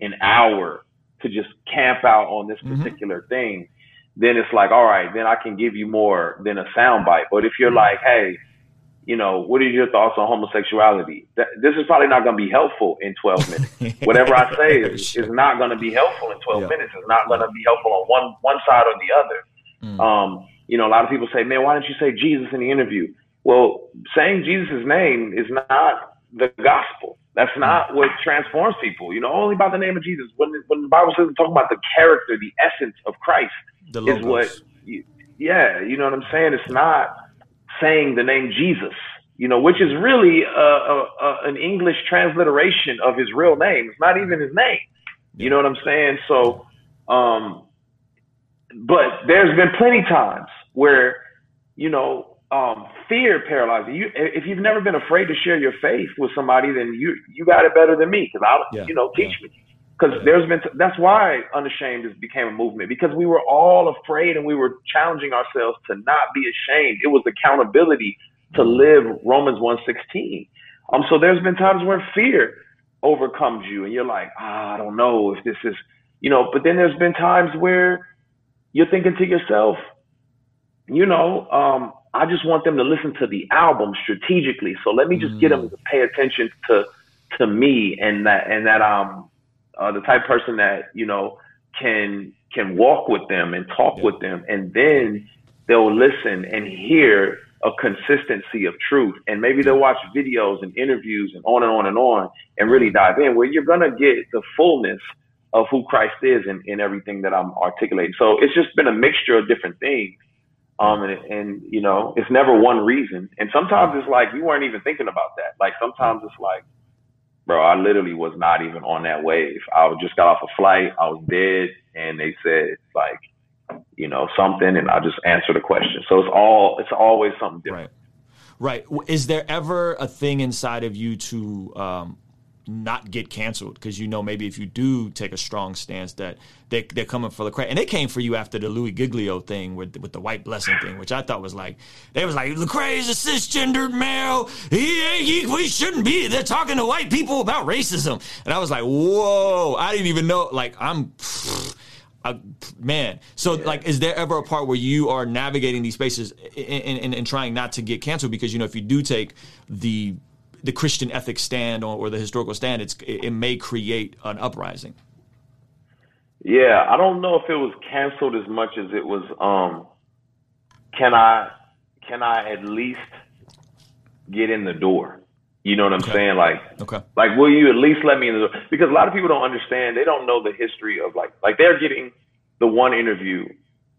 an hour to just camp out on this mm-hmm. particular mm-hmm. thing, then it's like, all right, then I can give you more than a soundbite. But if you're mm-hmm. like, hey, you know, what are your thoughts on homosexuality? this is probably not going to be helpful in 12 minutes. Whatever I say is, is not going to be helpful in 12 yeah. minutes. It's not going to be helpful on one, one side or the other. Mm. Um, you know, a lot of people say, man, why didn't you say Jesus in the interview? Well, saying Jesus' name is not the gospel. That's not what transforms people. You know, only by the name of Jesus. When when the Bible says talking about the character, the essence of Christ is what. You, yeah, you know what I'm saying. It's not saying the name Jesus. You know, which is really a, a, a, an English transliteration of his real name. It's not even his name. You know what I'm saying? So, um, but there's been plenty times where, you know, um, fear paralyzes you. If you've never been afraid to share your faith with somebody, then you you got it better than me because I, yeah. you know, teach yeah. me. Because yeah. there's been t- that's why unashamed has became a movement because we were all afraid and we were challenging ourselves to not be ashamed. It was accountability to live Romans one sixteen. Um, so there's been times where fear overcomes you and you're like, ah, I don't know if this is, you know. But then there's been times where you're thinking to yourself, you know, um, I just want them to listen to the album strategically. So let me just mm. get them to pay attention to to me and that and that um uh, the type person that you know can can walk with them and talk yeah. with them, and then they'll listen and hear a consistency of truth. And maybe they'll watch videos and interviews and on and on and on and really dive in where you're gonna get the fullness of who Christ is in, in everything that I'm articulating. So it's just been a mixture of different things. Um, and, and, you know, it's never one reason. And sometimes it's like, you weren't even thinking about that. Like sometimes it's like, bro, I literally was not even on that wave. I just got off a flight. I was dead. And they said like, you know, something. And I just answered a question. So it's all, it's always something different. Right. Right. Is there ever a thing inside of you to, um, not get canceled because you know maybe if you do take a strong stance that they they're coming for the credit and they came for you after the Louie Giglio thing with with the white blessing thing which I thought was like they was like Lecrae is a cisgendered male he, he, we shouldn't be they're talking to white people about racism and I was like whoa I didn't even know like I'm. Uh, man, so yeah. like, is there ever a part where you are navigating these spaces and, and trying not to get canceled? Because you know, if you do take the the Christian ethics stand or, or the historical stand, it's, it, it may create an uprising. Yeah, I don't know if it was canceled as much as it was. Um, can I can I at least get in the door? You know what I'm Okay. saying? Like, Okay. like, will you at least let me in the door? Because a lot of people don't understand. They don't know the history of like, like they're getting the one interview.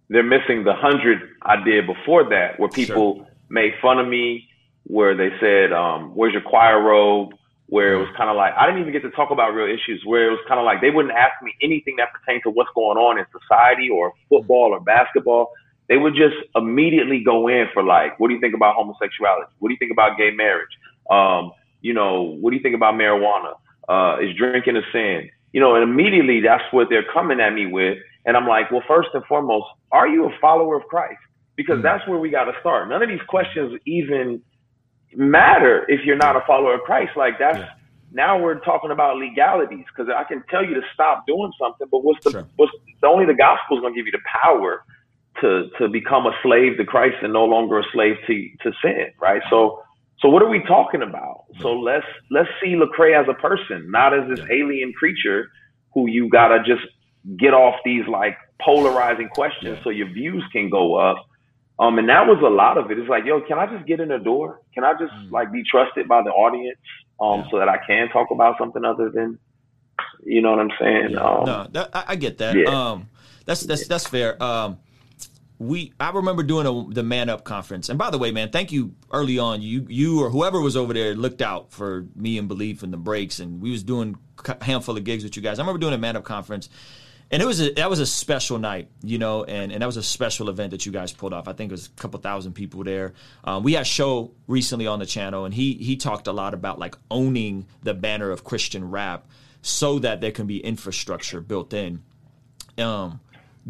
They're missing the hundred I did before that, where people made fun of me, where they said, um, "Where's your choir robe?" Where it was kind of like I didn't even get to talk about real issues. Where it was kind of like they wouldn't ask me anything that pertained to what's going on in society or football or basketball. They would just immediately go in for like, "What do you think about homosexuality? What do you think about gay marriage? Um, you know, what do you think about marijuana? Uh, is drinking a sin? You know, and immediately that's what they're coming at me with. And I'm like, well, first and foremost, are you a follower of Christ? Because Mm. that's where we got to start. None of these questions even matter if you're not a follower of Christ. Like that's Yeah. now we're talking about legalities because I can tell you to stop doing something, but what's the Sure. what's the only the gospel is going to give you the power to to become a slave to Christ and no longer a slave to to sin, right? So so what are we talking about? So let's let's see Lecrae as a person, not as this Yeah. alien creature who you gotta just get off these like polarizing questions Yeah. so your views can go up. Um, and that was a lot of it. It's like, yo, can I just get in the door? Can I just Mm. like be trusted by the audience, um, Yeah. so that I can talk about something other than, you know what I'm saying? Yeah. Um, no, that, I, I get that. yeah. Um, that's that's that's fair. Um, we I remember doing a, the Man Up conference, and by the way, man, thank you early on. You you or whoever was over there looked out for me and Belief and the breaks, and we was doing a handful of gigs with you guys. I remember doing a Man Up conference. And it was a, that was a special night, you know, and, and that was a special event that you guys pulled off. I think it was a couple thousand people there. Um, we had Sho recently on the channel, and he he talked a lot about like owning the banner of Christian rap, so that there can be infrastructure built in um,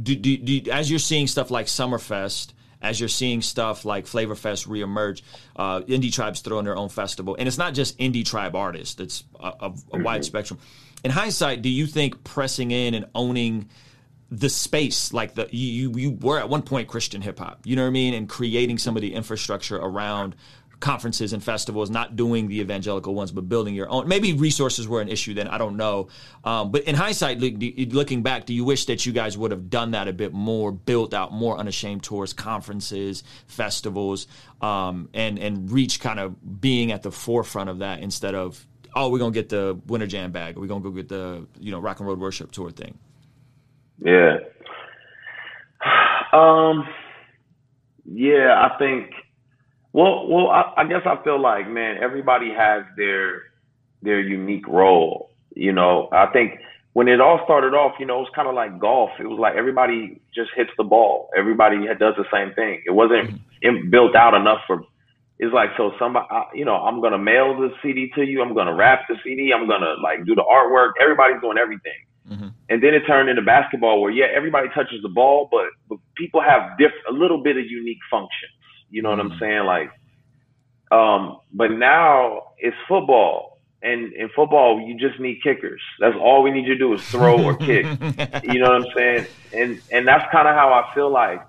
do, do, do, as you're seeing stuff like Summerfest, as you're seeing stuff like Flavorfest reemerge, uh, indie tribes throwing their own festival, and it's not just indie tribe artists; it's a, a, a wide spectrum. In hindsight, do you think pressing in and owning the space, like the you you, were at one point Christian hip hop, you know what I mean, and creating some of the infrastructure around conferences and festivals, not doing the evangelical ones, but building your own. Maybe resources were an issue then. I don't know. Um, but in hindsight, looking back, do you wish that you guys would have done that a bit more, built out more unashamed tours, conferences, festivals, um, and and reach kind of being at the forefront of that instead of oh we're gonna get the Winter Jam bag, or we're gonna go get the you know Rock and Roll Worship tour thing. Yeah. Um. Yeah, I think. Well, well, I, I guess I feel like, man, everybody has their their unique role. You know, I think when it all started off, you know, it was kind of like golf. It was like everybody just hits the ball. Everybody does the same thing. It wasn't built out enough for. It's like so somebody, I- you know, I'm gonna mail the CD to you. I'm gonna wrap the CD. I'm gonna like do the artwork. Everybody's doing everything. And then it turned into basketball where yeah, everybody touches the ball, but, but people have diff a little bit of unique functions. You know what I'm saying? Like, um, but now it's football, and in football you just need kickers. That's all we need you to do is throw or kick. You know what I'm saying? And and that's kind of how I feel like,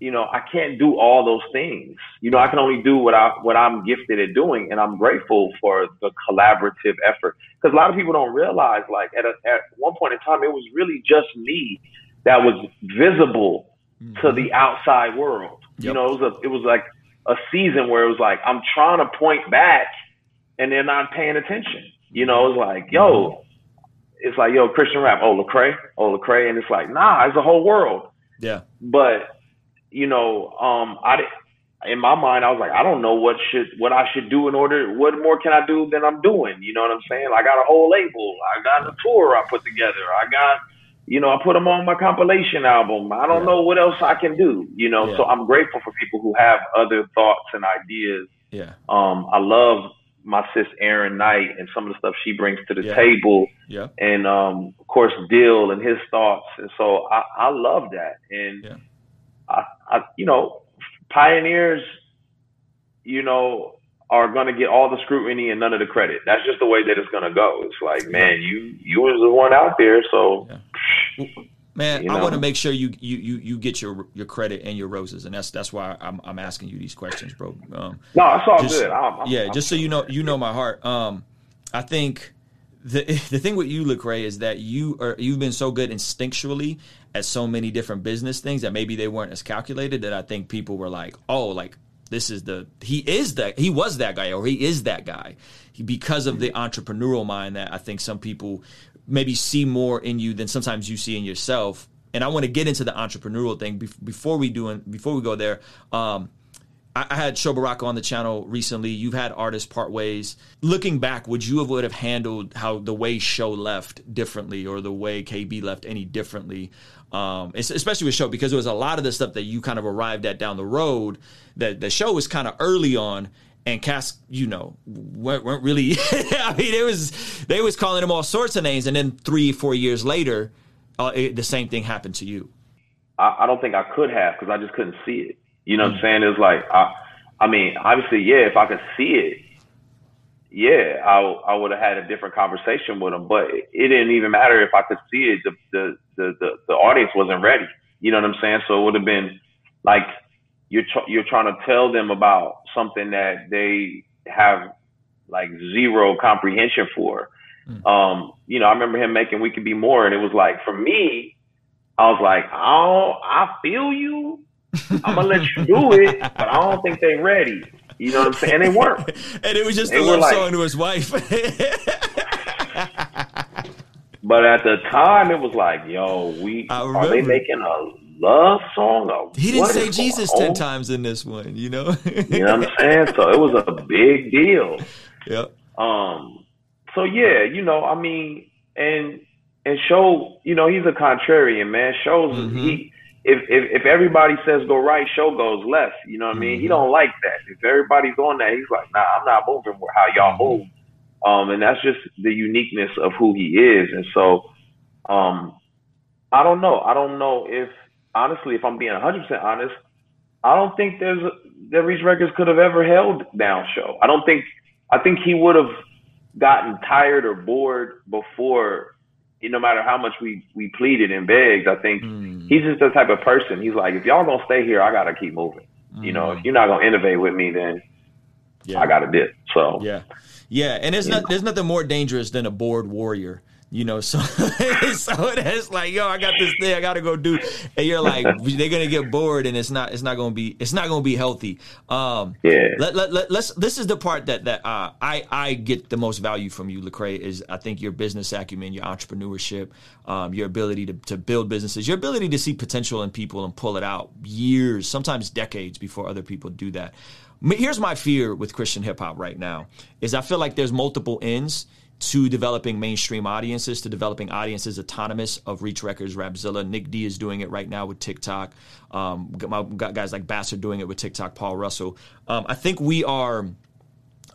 you know, I can't do all those things. You know, I can only do what I what I'm gifted at doing, and I'm grateful for the collaborative effort. Because a lot of people don't realize, like at a, at one point in time, it was really just me that was visible to mm-hmm. the outside world. You know, it was a it was like a season where it was like I'm trying to point back, and they're not paying attention. You know, it's like yo, mm-hmm. it's like yo Christian rap, oh Lecrae, oh Lecrae, and it's like nah, it's the whole world yeah, but you know, um, I in my mind, I was like, I don't know what should what I should do in order. What more can I do than I'm doing? You know what I'm saying? I got a whole label. I got a tour I put together. I got, you know, I put them on my compilation album. I don't Yeah. know what else I can do. You know, Yeah. so I'm grateful for people who have other thoughts and ideas. yeah, Um, I love my sis Erin Knight and some of the stuff she brings to the Yeah. table yeah, and um, of course Dill and his thoughts, and so I, I love that. And Yeah. I, I, you know, pioneers, you know, are going to get all the scrutiny and none of the credit. That's just the way that it's going to go. It's like, man, you you was the one out there, so Yeah. Man, You I want to make sure you, you you you get your your credit and your roses, and that's that's why I'm I'm asking you these questions, bro. Um, no, it's all Just- good. I'm, I'm, yeah, I'm- just so you know, you know my heart. Um, I think the the thing with you, Lecrae, is that you are you've been so good instinctually at so many different business things that maybe they weren't as calculated that I think people were like, oh, like this is the he is that he was that guy or he is that guy because of the entrepreneurial mind that I think some people maybe see more in you than sometimes you see in yourself. And I want to get into the entrepreneurial thing before we do and before we go there. Um, I had Sho Baraka on the channel recently. You've had artists part ways. Looking back, would you have would have handled how the way Sho left differently, or the way KB left any differently? Um, especially with Sho because there was a lot of the stuff that you kind of arrived at down the road that the Sho was kind of early on, and Cass, you know, weren't, weren't really. I mean, it was they was calling him all sorts of names, and then three, four years later, uh, it, the same thing happened to you. I, I don't think I could have because I just couldn't see it. You know what I'm saying? It's like I, I mean, obviously, yeah. If I could see it, yeah, I I would have had a different conversation with him. But it, it didn't even matter if I could see it. The, the the the the audience wasn't ready. You know what I'm saying? So it would have been like you're tr- you're trying to tell them about something that they have like zero comprehension for. Mm. Um, you know, I remember him making "We Could Be More," and it was like for me, I was like, oh, I feel you, I'm gonna let you do it, but I don't think they're ready. You know what I'm saying? And they weren't. and it was just they a love like, song to his wife. but at the time, it was like, yo, we are they making a love song? Or he didn't say Jesus ten times in this one. You know. you know what I'm saying? So it was a big deal. Yep. Um. So yeah, you know, I mean, and and Sho, you know, he's a contrarian man. Sho's mm-hmm. he if, if if everybody says go right, Sho goes left. You know what I mean? Mm-hmm. He don't like that. If everybody's on that, he's like, nah, I'm not moving with how y'all mm-hmm. move. Um, and that's just the uniqueness of who he is. And so, um, I don't know. I don't know if honestly, if I'm being 100 percent honest, I don't think there's that Reach Records could have ever held down Sho. I don't think. I think he would have gotten tired or bored before no matter how much we we pleaded and begged, I think mm. he's just the type of person. He's like, if y'all gonna stay here, I gotta keep moving. Mm. You know, if hmm. you're not gonna innovate with me, then yeah. I gotta dip. So yeah, yeah, and there's not there's nothing more dangerous than a bored warrior you know so so it's like yo i got this thing i gotta go do and you're like they're gonna get bored and it's not it's not gonna be it's not gonna be healthy. Um yeah. let, let, let, let's this is the part that that uh, i i get the most value from you lecrae is i think your business acumen your entrepreneurship um, your ability to, to build businesses your ability to see potential in people and pull it out years sometimes decades before other people do that here's my fear with christian hip-hop right now is i feel like there's multiple ends to developing mainstream audiences, to developing audiences autonomous of Reach Records, Rapzilla. Nic D is doing it right now with TikTok. Um, guys like Bass are doing it with TikTok, Paul Russell. Um, I think we are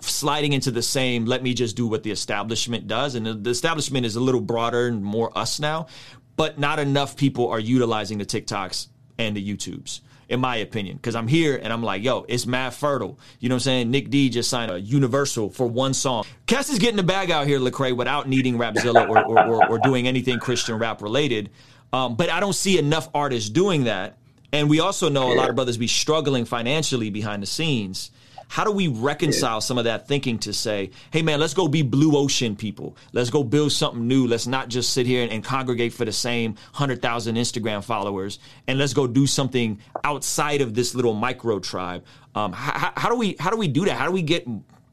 sliding into the same let me just do what the establishment does and the establishment is a little broader and more us now but not enough people are utilizing the tiktoks and the youtubes in my opinion, because I'm here and I'm like, yo, it's mad fertile. You know what I'm saying? Nic D just signed a Universal for one song. Cass is getting the bag out here, Lecrae, without needing Rapzilla or, or, or, or doing anything Christian rap related. Um, but I don't see enough artists doing that. And we also know a lot of brothers be struggling financially behind the scenes. How do we reconcile some of that thinking to say, hey man, let's go be blue ocean people. Let's go build something new. Let's not just sit here and, and congregate for the same 100,000 Instagram followers. And let's go do something outside of this little micro tribe. Um, how, how do we how do we do that? How do we get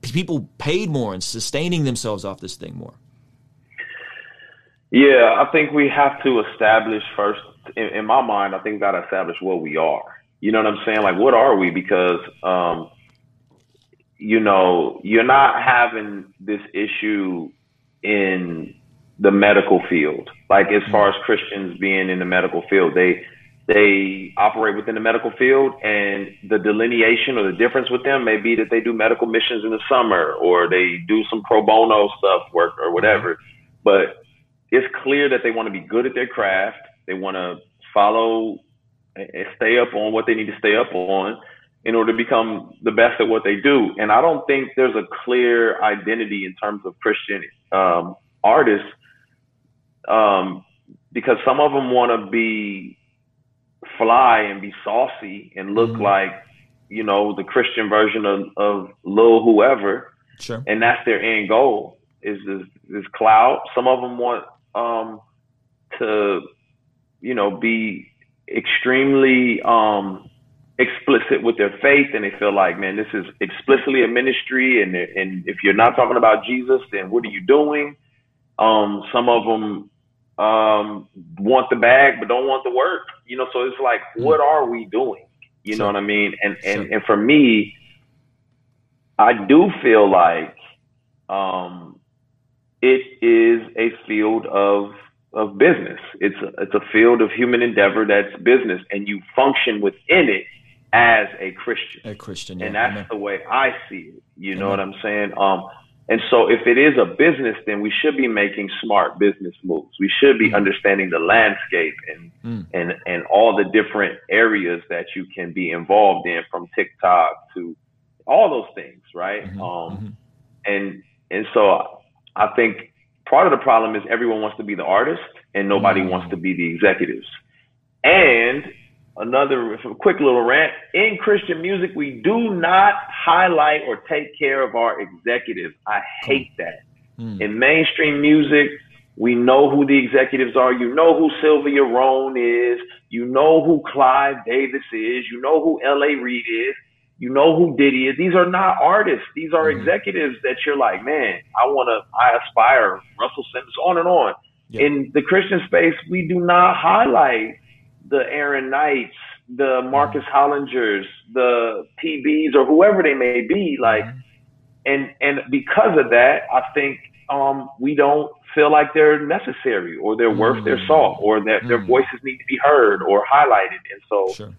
people paid more and sustaining themselves off this thing more? Yeah, I think we have to establish first, in, in my mind, I think got to establish what we are. You know what I'm saying? Like, what are we? Because um, you know, you're not having this issue in the medical field. Like as far as Christians being in the medical field, they they operate within the medical field and the delineation or the difference with them may be that they do medical missions in the summer or they do some pro bono stuff work or whatever. But it's clear that they want to be good at their craft. They want to follow and stay up on what they need to stay up on in order to become the best at what they do. And I don't think there's a clear identity in terms of Christian um, artists um, because some of them want to be fly and be saucy and look mm-hmm. like, you know, the Christian version of, of Lil whoever. Sure. And that's their end goal. is this, this clout. Some of them want um, to, you know, be extremely um, explicit with their faith, and they feel like, man, this is explicitly a ministry, and and if you're not talking about Jesus, then what are you doing? Um, some of them um, want the bag but don't want the work. You know, so it's like, mm. what are we doing? You know what I mean? And and and for me, I do feel like um, it is a field of of business. It's a, it's a field of human endeavor that's business, and you function within it as a Christian. A Christian, yeah. and that's Amen. the way I see it. You know what I'm saying? Um, and so if it is a business, then we should be making smart business moves. We should be mm. understanding the landscape and mm. and and all the different areas that you can be involved in, from TikTok to all those things, right? Mm-hmm. Um, mm-hmm. and and so I think part of the problem is everyone wants to be the artist and nobody mm-hmm. wants to be the executives. And another quick little rant in Christian music, we do not highlight or take care of our executives. I hate that. Mm. In mainstream music, we know who the executives are. You know who Sylvia Rhone is. You know who Clive Davis is. You know who L.A. Reid is. You know who Diddy is. These are not artists. These are mm. executives that you're like, man, I want to, I aspire. Russell Simmons, on and on. Yep. In the Christian space, we do not highlight the Erin Knights, the Marcus Hollingers, the PBs, or whoever they may be. Like, mm-hmm. and and because of that, I think um, we don't feel like they're necessary or they're worth mm-hmm. their mm. salt or that mm-hmm. their mm. voices need to be heard or highlighted. And so sure.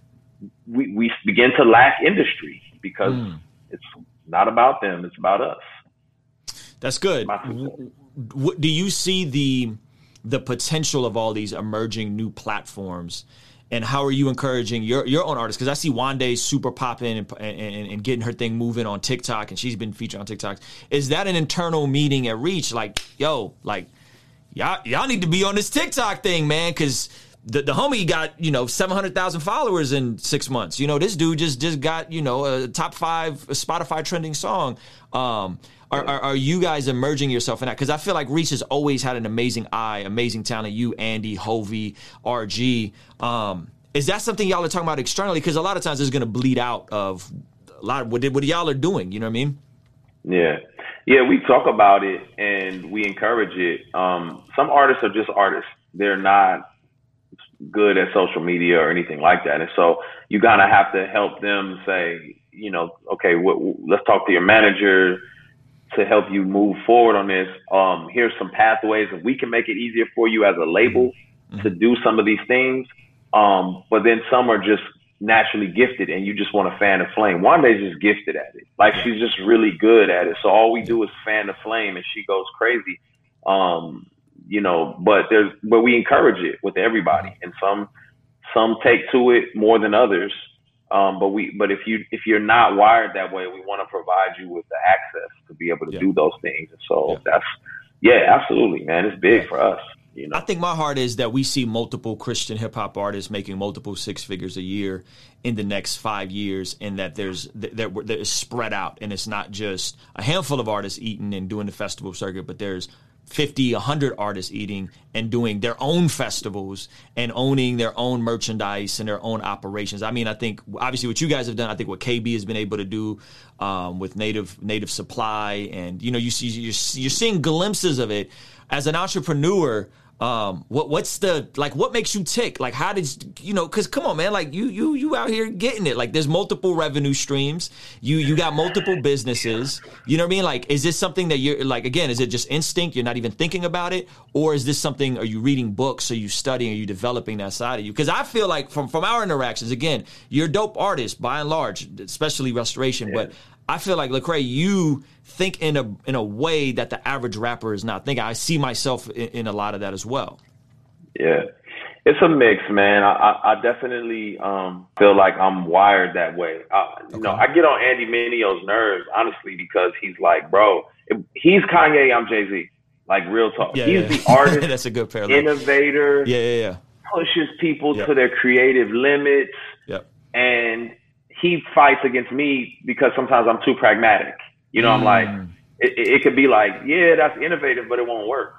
we we begin to lack industry because mm. it's not about them; it's about us. That's good. Do you see the the potential of all these emerging new platforms and how are you encouraging your your own artists? Because I see Wande super popping and, and, and, getting her thing moving on TikTok, and she's been featured on TikTok. Is that an internal meeting at Reach? Like, yo, like y'all y'all need to be on this TikTok thing, man, because the, the homie got you know 700,000 followers in six months. You know, this dude just just got you know a top five Spotify trending song. Um, are, are, are, you guys emerging yourself in that? Because I feel like Reach has always had an amazing eye, amazing talent. You, Andy, Hulvey, RG. Um, is that something y'all are talking about externally? Because a lot of times it's going to bleed out of a lot of what, what y'all are doing. You know what I mean? Yeah. Yeah, we talk about it and we encourage it. Um, some artists are just artists. They're not good at social media or anything like that. And so you gotta have to help them say, you know, okay, what, let's talk to your manager to help you move forward on this. Um, here's some pathways, and we can make it easier for you as a label mm-hmm. to do some of these things. Um, but then some are just naturally gifted, and you just want to fan the flame. Wande's just gifted at it. Like she's just really good at it. So all we do is fan the flame, and she goes crazy. Um, you know, but there's but we encourage it with everybody, and some some take to it more than others. Um, but we, but if you if you're not wired that way, we want to provide you with the access to be able to yeah. do those things. And so yeah. that's yeah, absolutely, man. It's big for us. You know? I think my heart is that we see multiple Christian hip hop artists making multiple six figures a year in the next five years, and that there's that, that is spread out, and it's not just a handful of artists eating and doing the festival circuit, but there's 50, 100 artists eating and doing their own festivals and owning their own merchandise and their own operations. I mean, I think obviously what you guys have done, I think what KB has been able to do um, with native native supply, and you know, you see you're, you're seeing glimpses of it as an entrepreneur um what what's the like what makes you tick? Like how did you know because come on man like you you you out here getting it. Like there's multiple revenue streams. You you got multiple businesses. You know what i mean? Like is this something that you're like again is it just instinct? You're not even thinking about it? Or is this something are you reading books? Are you studying? Are you developing that side of you? Because i feel like from from our interactions again you're a dope artist by and large especially restoration yeah. but I feel like Lecrae, you think in a in a way that the average rapper is not thinking. I see myself in, in a lot of that as well. Yeah, it's a mix, man. I, I definitely um, feel like I'm wired that way. I, you know, I get on Andy Mineo's nerves honestly because he's like, bro, he's Kanye, I'm Jay Z. Like real talk. Yeah, he's yeah. the artist. That's a good parallel. Innovator. Yeah, yeah, yeah. Pushes people yep. to their creative limits. Yep. And he fights against me because sometimes I'm too pragmatic. You know, mm. I'm like, it, it could be like, yeah, that's innovative, but it won't work.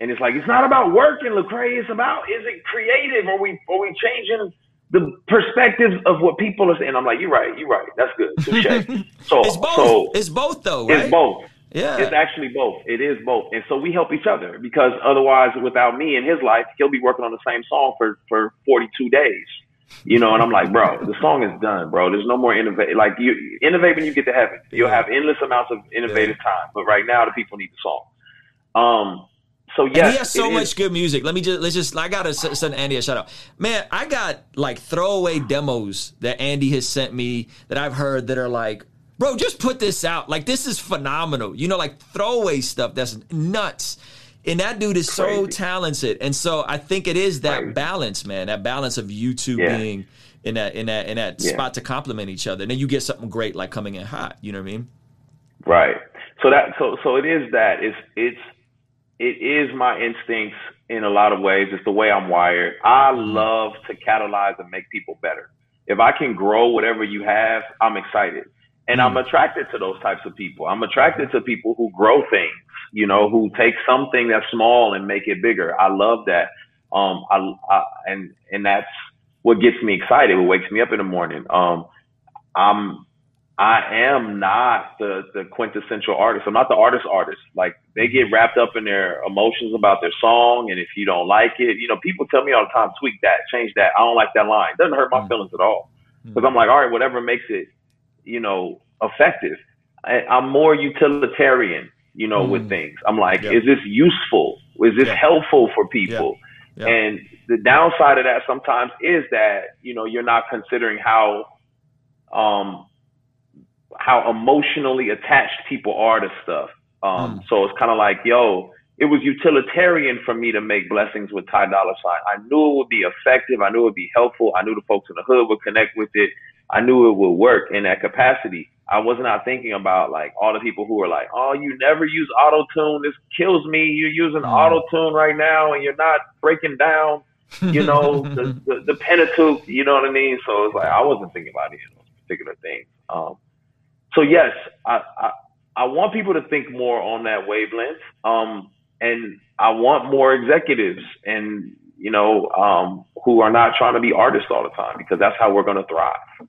And it's like it's not about working, Lecrae. It's about is it creative? Are we are we changing the perspectives of what people are saying? I'm like, you're right, you're right. That's good. so it's both. So it's both though, right? It's both. Yeah. It's actually both. It is both. And so we help each other because otherwise without me in his life, he'll be working on the same song for, for 42 days. You know, and I'm like, bro, the song is done, bro. There's no more innovate. Like you innovate when you get to heaven. You'll have endless amounts of innovative yeah. time. But right now, the people need the song. Um, so yeah, and he has so much is. good music. Let me just let's just I gotta send Andy a shout out. Man, I got like throwaway demos that Andy has sent me that I've heard that are like, bro, just put this out. Like this is phenomenal. You know, like throwaway stuff that's nuts. And that dude is Crazy. so talented. And so I think it is that Crazy. balance, man. That balance of you two yeah. being in that in that in that yeah. spot to complement each other. And then you get something great like coming in hot. You know what I mean? Right. So that so so it is that. It's it's it is my instincts in a lot of ways. It's the way I'm wired. I mm-hmm. love to catalyze and make people better. If I can grow whatever you have, I'm excited. And I'm mm. attracted to those types of people. I'm attracted to people who grow things, you know, who take something that's small and make it bigger. I love that. Um, I, I and, and that's what gets me excited. What wakes me up in the morning. Um, I'm I am not the the quintessential artist. I'm not the artist artist. Like they get wrapped up in their emotions about their song, and if you don't like it, you know, people tell me all the time, tweak that, change that. I don't like that line. It doesn't hurt my mm. feelings at all because mm. I'm like, all right, whatever makes it, you know, effective. I, I'm more utilitarian, you know, mm. with things. I'm like, yep. is this useful? Is this helpful for people? Yep. And the downside of that sometimes is that you know you're not considering how um how emotionally attached people are to stuff. Um, mm. So it's kind of like, yo, it was utilitarian for me to make blessings with Ty Dolla Sign. I knew it would be effective. I knew it would be helpful. I knew the folks in the hood would connect with it. I knew it would work in that capacity. I was not thinking about like all the people who are like, "Oh, you never use auto tune. This kills me. You're using mm. auto tune right now, and you're not breaking down, you know, the, the, the Pentateuch. You know what I mean?" So it's like I wasn't thinking about any of those particular things. Um, so yes, I, I, I want people to think more on that wavelength. Um, and I want more executives and you know um, who are not trying to be artists all the time because that's how we're going to thrive.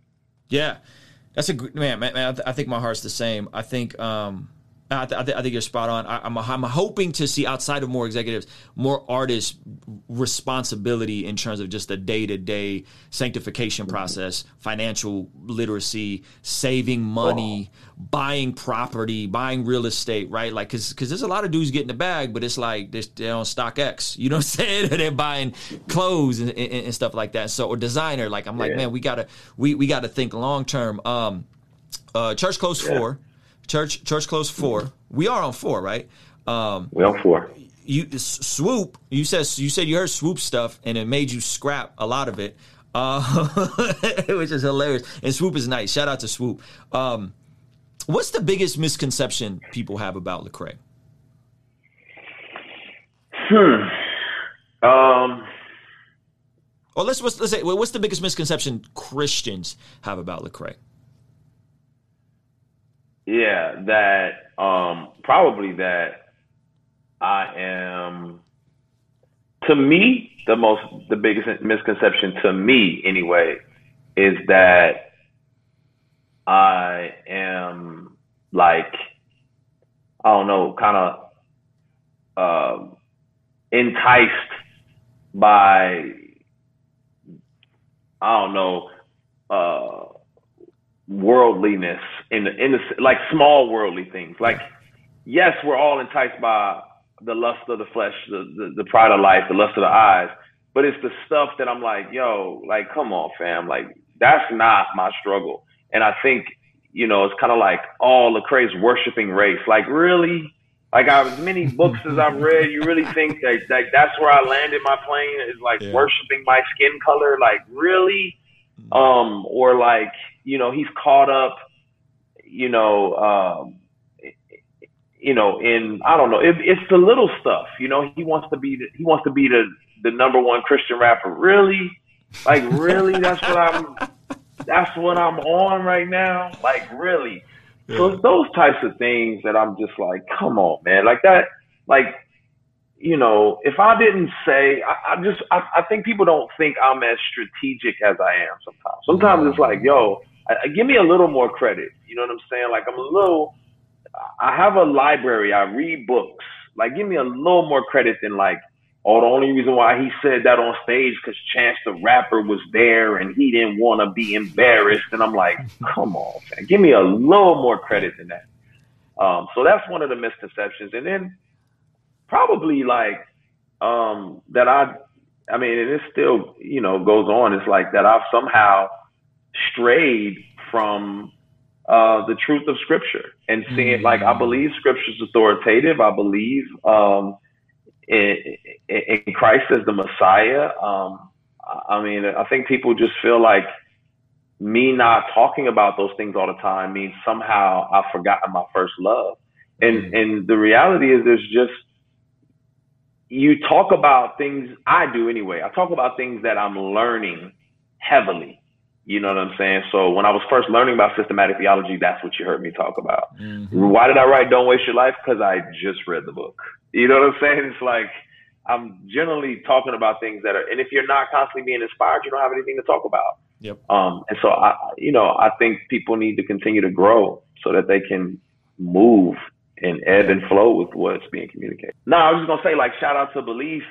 Yeah, that's a man. Man, I, th- I, think my heart's the same. I think um, I, th- I, think you're spot on. I, am I'm, I'm hoping to see outside of more executives, more artists' responsibility in terms of just the day to day sanctification process, financial literacy, saving money, oh. buying property, buying real estate, right? Like, cause, cause there's a lot of dudes getting the bag, but it's like they're, they're on StockX, you know what I'm saying? they're buying clothes and, and, and, stuff like that. So, or designer, like, I'm like, man, we gotta, we, we gotta think long term. Um, uh, Church Clothes yeah. four Church Church Clothes four. We are on four, right? Um, we on four. You Swoope. You said you said you heard Swoope stuff, and it made you scrap a lot of it, uh, which is hilarious. And Swoope is nice. Shout out to Swoope. Um, what's the biggest misconception people have about Lecrae? Hmm. Um. Or let's let's, let's say what's the biggest misconception Christians have about Lecrae? Yeah, that um, probably that I am. To me, the most the biggest misconception to me anyway is that I am like I don't know, kind of uh, enticed by I don't know. Uh, worldliness in the, in the like small worldly things. Like, yes, we're all enticed by the lust of the flesh, the, the, the pride of life, the lust of the eyes. But it's the stuff that I'm like, yo, like, come on, fam. Like, that's not my struggle. And I think, you know, it's kind of like all the crazy worshiping race. Like, really? Like, I, as many books as I've read, you really think that, that that's where I landed my plane is like yeah. worshiping my skin color? Like, really? Um, or like, you know, he's caught up, you know, um, you know, in I don't know, it, it's the little stuff. You know, he wants to be the, he wants to be the the number one Christian rapper. Really, like really, that's what I'm. That's what I'm on right now. Like really. So it's those types of things that I'm just like, come on, man. Like that, like, you know, if I didn't say, I, I just, I, I think people don't think I'm as strategic as I am sometimes. Sometimes it's like, yo, I, give me a little more credit. You know what I'm saying? Like I'm a little, I have a library. I read books. Like give me a little more credit than like, oh, the only reason why he said that on stage because Chance the Rapper was there and he didn't want to be embarrassed. And I'm like, come on, man. give me a little more credit than that. Um, so that's one of the misconceptions. And then probably like um, that I, I mean, and it still, you know, goes on. It's like that I've somehow strayed from uh, the truth of Scripture and seeing mm-hmm. like I believe Scripture is authoritative. I believe um, in, in, Christ as the Messiah. Um, I mean, I think people just feel like me not talking about those things all the time means somehow I've forgotten my first love. And mm-hmm. and the reality is, there's just you talk about things I do anyway. I talk about things that I'm learning heavily you know what I'm saying? So when I was first learning about systematic theology, that's what you heard me talk about. Mm-hmm. Why did I write Don't Waste Your Life? Because I just read the book. You know what I'm saying? It's like I'm generally talking about things that are, and if you're not constantly being inspired, you don't have anything to talk about. Yep. Um, and so I, you know, I think people need to continue to grow so that they can move and ebb and flow with what's being communicated. No, I was just gonna say, like, shout out to Belief.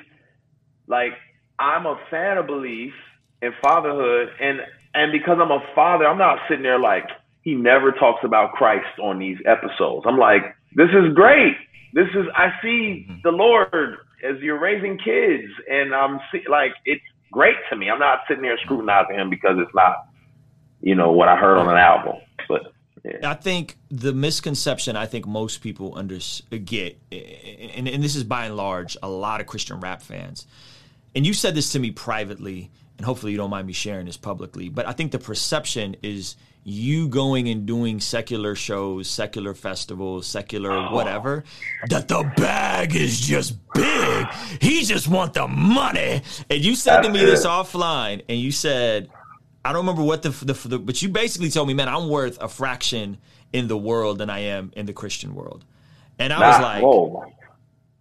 Like, I'm a fan of Belief and fatherhood, and and because I'm a father, I'm not sitting there like he never talks about Christ on these episodes. I'm like, this is great. This is I see mm-hmm. the Lord as you're raising kids, and I'm see, like it's great to me. I'm not sitting there scrutinizing him because it's not, you know, what I heard on an album. But I think the misconception I think most people under get, and, and this is by and large a lot of Christian rap fans, and you said this to me privately and hopefully you don't mind me sharing this publicly, but I think the perception is you going and doing secular shows, secular festivals, secular oh. whatever, that the bag is just big. He just want the money. And you said That's to me this offline, and you said, I don't remember what the, the, the, but you basically told me, man, I'm worth a fraction in the world than I am in the Christian world. And I was like, whoa.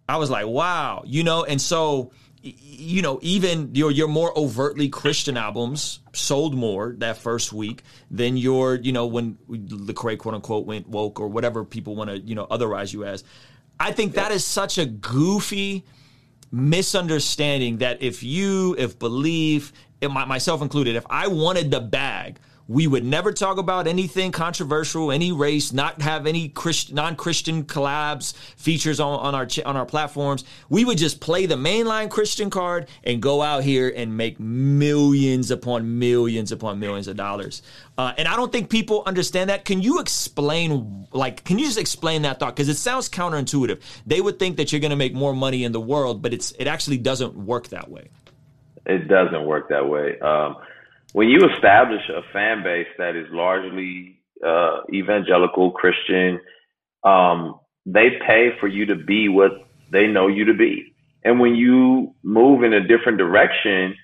I was like, wow, you know, and so you know, even your your more overtly Christian albums sold more that first week than your, you know, when Lecrae quote unquote went woke or whatever people want to, you know, otherwise you as. I think that is such a goofy misunderstanding that if you, if belief, myself included, if I wanted the bag, we would never talk about anything controversial, any race, not have any Christ, non-Christian collabs features on, on our on our platforms. We would just play the mainline Christian card and go out here and make millions upon millions upon millions of dollars. Uh, and I don't think people understand that. Can you explain, like, can you just explain that thought? Because it sounds counterintuitive. They would think that you're going to make more money in the world, but it's it actually doesn't work that way. It doesn't work that way. Um, when you establish a fan base that is largely uh, evangelical Christian, um, they pay for you to be what they know you to be. And when you move in a different direction,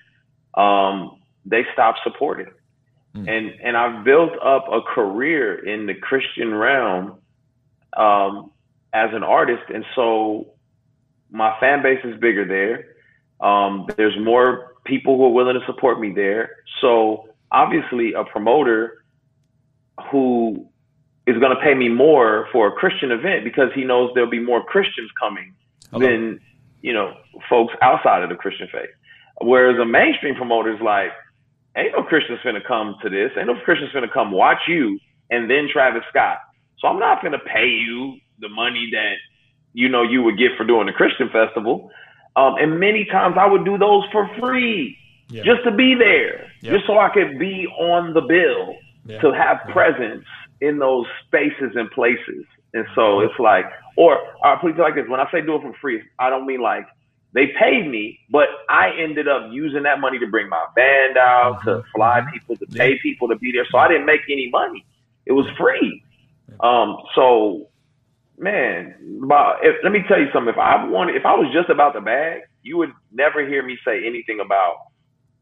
um, they stop supporting. Mm. And and I've built up a career in the Christian realm um, as an artist, and so my fan base is bigger there. Um, there's more people who are willing to support me there. So obviously, a promoter who is going to pay me more for a Christian event because he knows there'll be more Christians coming Hello. than you know folks outside of the Christian faith. Whereas a mainstream promoter is like, ain't no Christians finna come to this. Ain't no Christians finna come watch you and then Travis Scott. So I'm not gonna pay you the money that you know you would get for doing the Christian festival. Um, and many times I would do those for free yeah. just to be there, yeah. just so I could be on the bill yeah. to have presence in those spaces and places. And so it's like, or I put it like this: when I say do it for free, I don't mean like they paid me, but I ended up using that money to bring my band out, mm-hmm. to fly mm-hmm. people, to pay people to be there. So I didn't make any money; it was free. Um, so man, about, if, let me tell you something. If I wanted, if I was just about the bag, you would never hear me say anything about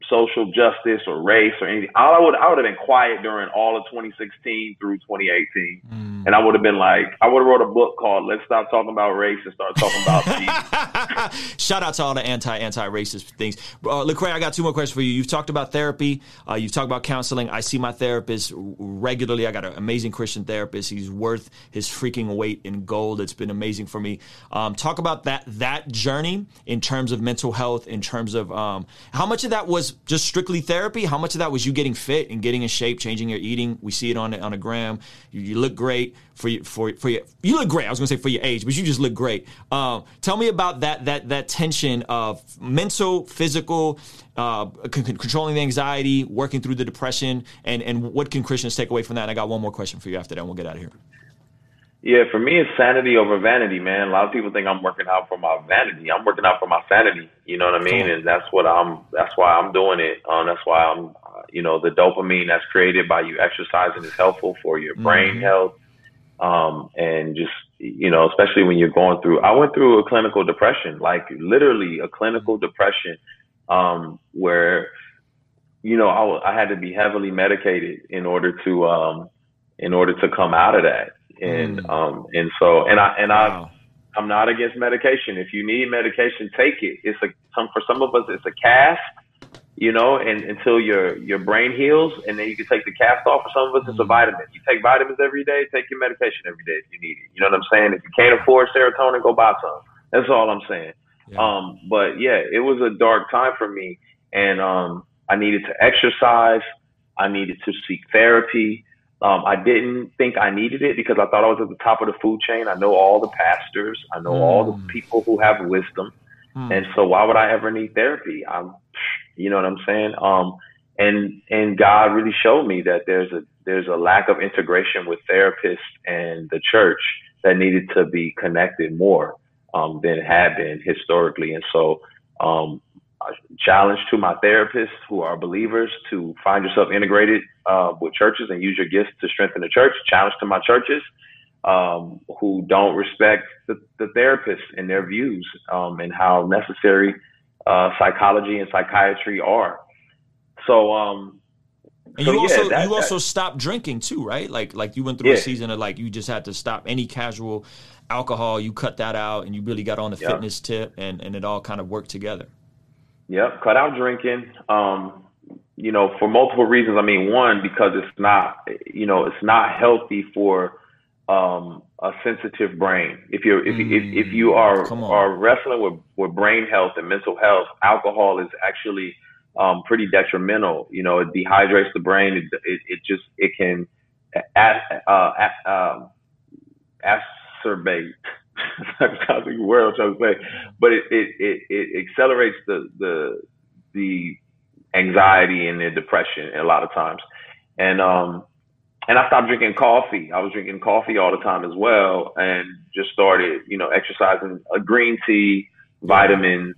social justice or race or anything. All I would I would have been quiet during all of 2016 through 2018, mm. and I would have been like, I would have wrote a book called "Let's Stop Talking About Race and Start Talking About Jesus." Shout out to all the anti anti racist things. Uh, Lecrae, I got two more questions for you. You've talked about therapy. Uh, you've talked about counseling. I see my therapist regularly. I got an amazing Christian therapist. He's worth his freaking weight in gold. It's been amazing for me. Um, talk about that that journey in terms of mental health. In terms of um, how much of that was just strictly therapy? How much of that was you getting fit and getting in shape, changing your eating? We see it on on a gram. You, you look great for you, for for your you look great. I was to say for your age, but you just look great. Um, tell me about that that that tension of mental, physical, uh, c- controlling the anxiety, working through the depression, and and what can Christians take away from that? And I got one more question for you after that. and We'll get out of here. Yeah, for me, it's sanity over vanity, man. A lot of people think I'm working out for my vanity. I'm working out for my sanity. You know what I mean? And that's what I'm. That's why I'm doing it. Um, that's why I'm. Uh, you know, the dopamine that's created by you exercising is helpful for your brain mm-hmm. health. Um, and just you know, especially when you're going through. I went through a clinical depression, like literally a clinical depression, um, where you know I, I had to be heavily medicated in order to um, in order to come out of that and mm. um and so and I and wow. I I'm not against medication. If you need medication, take it. It's a some for some of us it's a cast, you know, and until your your brain heals, and then you can take the cast off. For some of us, it's a mm. vitamin. You take vitamins every day. Take your medication every day if you need it. You know what I'm saying? If you can't afford serotonin, go buy some. That's all I'm saying. Yeah. Um, but yeah, it was a dark time for me, and um, I needed to exercise. I needed to seek therapy. Um, I didn't think I needed it because I thought I was at the top of the food chain. I know all the pastors. I know mm. all the hmm. people who have wisdom. Mm. And so why would I ever need therapy? I'm, you know what I'm saying? Um, and, and God really showed me that there's a, there's a lack of integration with therapists and the church that needed to be connected more, um, than had been historically. And so, um, challenge to my therapists who are believers to find yourself integrated uh, with churches and use your gifts to strengthen the church. Challenge to my churches um, who don't respect the, the therapists and their views um, and how necessary uh, psychology and psychiatry are. So, um, and so, you also yeah, that, you also that, stopped drinking too, right? Like like you went through yeah. a season of like you just had to stop any casual alcohol. You cut that out, and you really got on the yep. fitness tip, and and it all kind of worked together. Yep, cut out drinking. Um, you know, for multiple reasons. I mean, one because it's not, you know, it's not healthy for um, a sensitive brain. If you're if, mm, if if you are are wrestling with with brain health and mental health, alcohol is actually um, pretty detrimental. You know, it dehydrates the brain. It it, it just it can uh, uh, acerbate toxic word I'm trying to say, but it, it, it, it accelerates the, the, the anxiety and the depression a lot of times. And, um, and I stopped drinking coffee. I was drinking coffee all the time as well, and just started, you know, exercising a green tea, vitamins,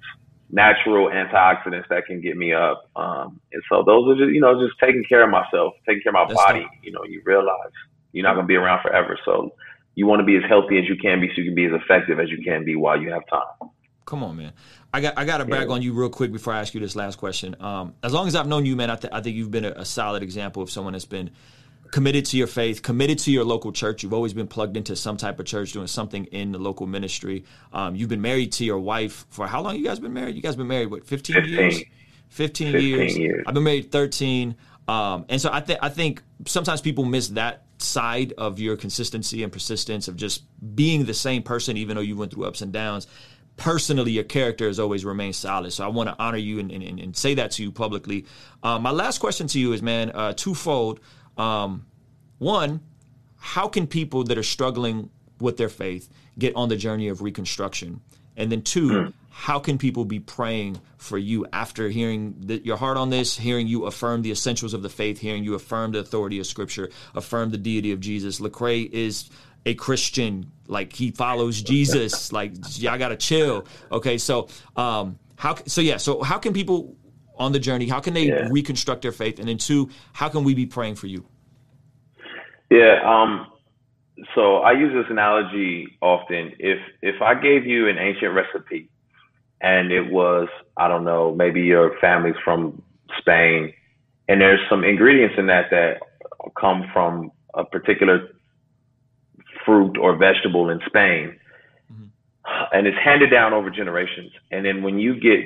natural antioxidants that can get me up. Um, and so those are just, you know, just taking care of myself, taking care of my That's body. You know, you realize you're not gonna be around forever, so you want to be as healthy as you can be so you can be as effective as you can be while you have time. Come on, man. I got I got to brag yeah. on you real quick before I ask you this last question. Um, as long as I've known you, man, I, th- I think you've been a, a, solid example of someone that's been committed to your faith, committed to your local church. You've always been plugged into some type of church, doing something in the local ministry. Um, you've been married to your wife for how long? You guys been married? You guys been married what? Fifteen, 15. years. 15, 15 years. years. I've been married thirteen. Um, and so I think I think sometimes people miss that side of your consistency and persistence of just being the same person, even though you went through ups and downs. Personally, your character has always remained solid. So I want to honor you and, and, and, say that to you publicly. Um, my last question to you is, man, uh, twofold. Um, one, how can people that are struggling with their faith get on the journey of reconstruction? And then two, mm how can people be praying for you after hearing the, your heart on this, hearing you affirm the essentials of the faith, hearing you affirm the authority of Scripture, affirm the deity of Jesus? Lecrae is a Christian, like he follows Jesus. Like y'all gotta chill. Okay, so um, how? So yeah, so how can people on the journey? How can they yeah. reconstruct their faith? And then two, how can we be praying for you? Yeah. Um, so I use this analogy often. If if I gave you an ancient recipe and it was I don't know maybe your family's from Spain, and there's some ingredients in that that come from a particular fruit or vegetable in Spain, mm-hmm. and it's handed down over generations. And then when you get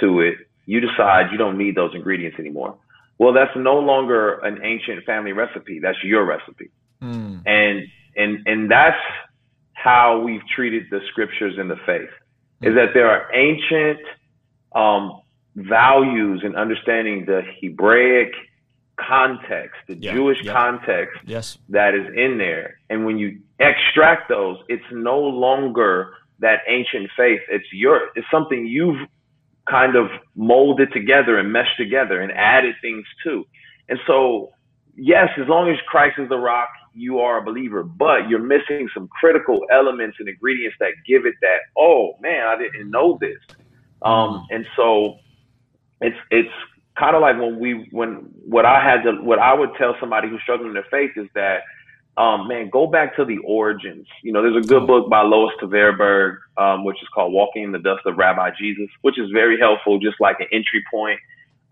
to it, you decide you don't need those ingredients anymore. Well, that's no longer an ancient family recipe. That's your recipe. Mm. And and and that's how we've treated the scriptures in the faith. Is that there are ancient um, values and understanding the Hebraic context, the yeah, Jewish yeah. context yes. that is in there. And when you extract those, it's no longer that ancient faith. It's your it's something you've kind of molded together and meshed together and added things to. And so, yes, as long as Christ is the rock, you are a believer, but you're missing some critical elements and ingredients that give it that, oh man, I didn't know this. Um, and so it's, it's kind of like when we, when what I had to, what I would tell somebody who's struggling in their faith is that um, man, go back to the origins. You know, there's a good book by Lois Tverberg, um, which is called Walking in the Dust of Rabbi Jesus, which is very helpful, just like an entry point.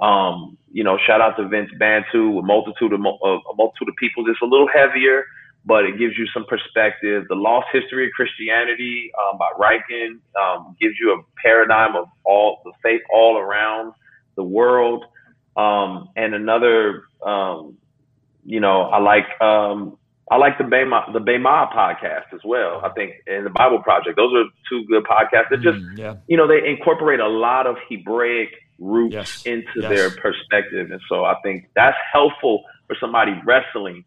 Um, you know, shout out to Vince Bantu, a multitude of, a multitude of people. It's a little heavier, but it gives you some perspective. The Lost History of Christianity um, by Ryken um, gives you a paradigm of all the faith all around the world. Um, and another, um, you know, I like um, I like the Bema the Bema podcast as well. I think and the Bible Project. Those are two good podcasts that just mm, yeah. you know they incorporate a lot of Hebraic roots yes. into yes. their perspective, and so I think that's helpful for somebody wrestling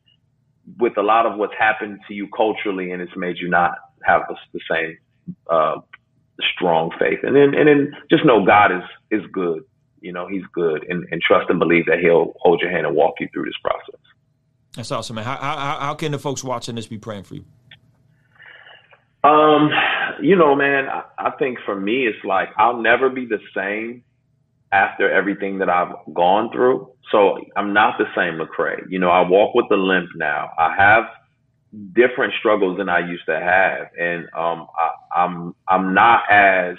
with a lot of what's happened to you culturally, and it's made you not have the same uh, strong faith. And then and then just know God is is good. You know He's good, and, and trust and believe that He'll hold your hand and walk you through this process. That's awesome, man. How, how, how can the folks watching this be praying for you? Um, you know, man, I, I think for me, it's like I'll never be the same after everything that I've gone through. So I'm not the same Lecrae. You know, I walk with the limp now. I have different struggles than I used to have, and um, I, I'm I'm not as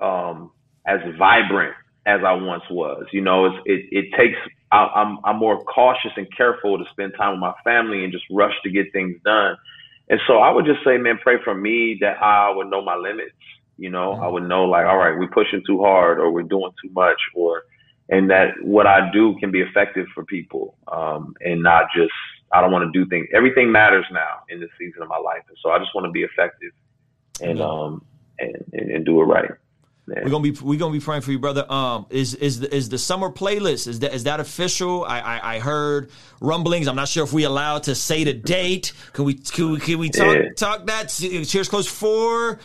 um, as vibrant as I once was. You know, it it takes I, I'm I'm more cautious and careful to spend time with my family and just rush to get things done. And so I would just say, man, pray for me that I would know my limits. You know, mm-hmm. I would know like, all right, we're pushing too hard or we're doing too much or, and that what I do can be effective for people. Um, and not just, I don't want to do things. Everything matters now in this season of my life. And so I just want to be effective and, um, and, and, and do it right. We're gonna be we're gonna be praying for you, brother. Um, is is the, is the summer playlist is that is that official? I, I, I heard rumblings. I'm not sure if we allowed to say the date. Can we can we, can we talk yeah. talk that? Church Clothes four.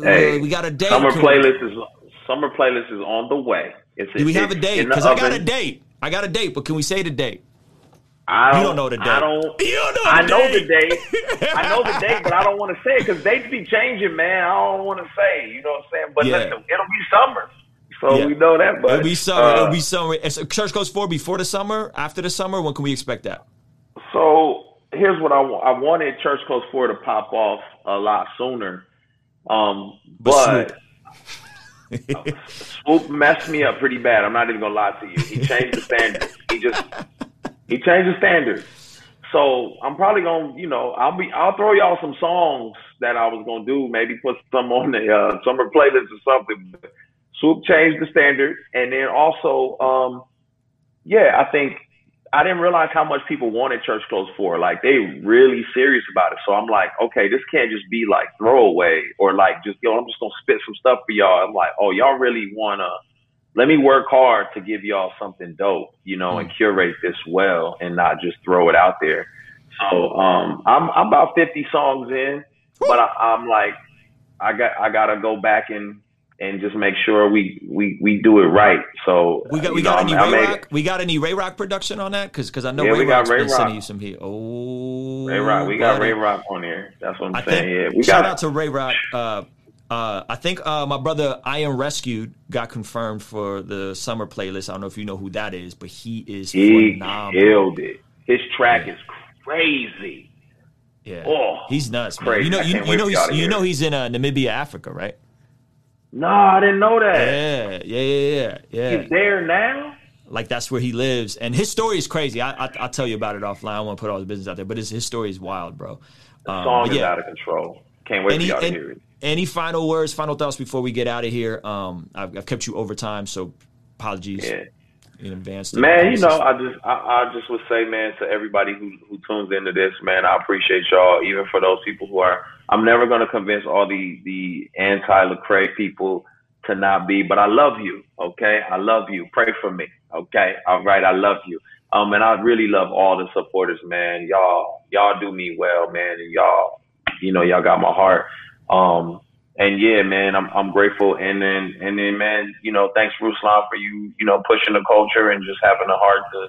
Uh, hey, we got a date. Summer playlist is summer playlist is on the way. It's, Do we have a date? Because I got a date. I got a date, but can we say the date? I don't, you don't know the date. I don't. You don't know I know the date. I know the date, but I don't want to say it because dates be changing, man. I don't want to say. You know what I'm saying? But yeah. listen, it'll be summer. So yeah. we know that. But it'll be summer. Uh, it'll be summer. So Church Clothes for before the summer, after the summer. When can we expect that? So here's what I want. I wanted Church Clothes Four to pop off a lot sooner, um, but. but Swoope messed me up pretty bad. I'm not even gonna lie to you. He changed the standards. He just he changed the standards. So I'm probably gonna, you know, I'll be, I'll throw y'all some songs that I was gonna do. Maybe put some on the uh, summer playlist or something. Swoope changed the standard, and then also, um, yeah, I think I didn't realize how much people wanted Church Clothes Four. Like they really serious about it. So I'm like, okay, this can't just be like throwaway or like just yo, I'm just gonna spit some stuff for y'all. I'm like, oh, y'all really wanna let me work hard to give y'all something dope, you know, and mm. curate this well and not just throw it out there. So um, I'm, I'm about 50 songs in, but I, am like, I got I gotta go back and and just make sure we we, we do it right. So we got we got know, any Ray Rock? We got any Ray Rock production on that? Because because I know yeah, Ray Rock's Ray been Rock. sending you some heat. Oh, Ray Rock, we got Ray Rock on here. That's what I'm I saying. Think, yeah, we shout got out to Ray Rock. Uh, uh, I think uh, my brother I Am Rescued got confirmed for the summer playlist. I don't know if you know who that is, but he is he phenomenal. killed it. His track yeah. is crazy. Yeah, oh, he's nuts. Man. You know, you, you know, he's, you know he's in uh, Namibia, Africa, right? No, I didn't know that. Yeah, yeah, yeah, yeah. yeah. He's there now. Like that's where he lives, and his story is crazy. I, I will tell you about it offline. I want to put all the business out there, but his his story is wild, bro. The um, song is yeah. out of control. Can't wait any, for y'all to hear it. Any final words, final thoughts before we get out of here? Um, I've, I've kept you over time, so apologies. Yeah in advance. Man, you know, I just I, I, just would say, man, to everybody who who tunes into this, man, I appreciate y'all. Even for those people who are, I'm never gonna convince all the the anti Lecrae people to not be, but I love you. Okay, I love you. Pray for me. Okay, all right, I love you. Um, and I really love all the supporters, man. Y'all, y'all do me well, man, and y'all, you know, y'all got my heart. Um, and yeah, man, I'm I'm grateful. And then and then, man, you know, thanks Ruslan for you, you know, pushing the culture and just having the heart to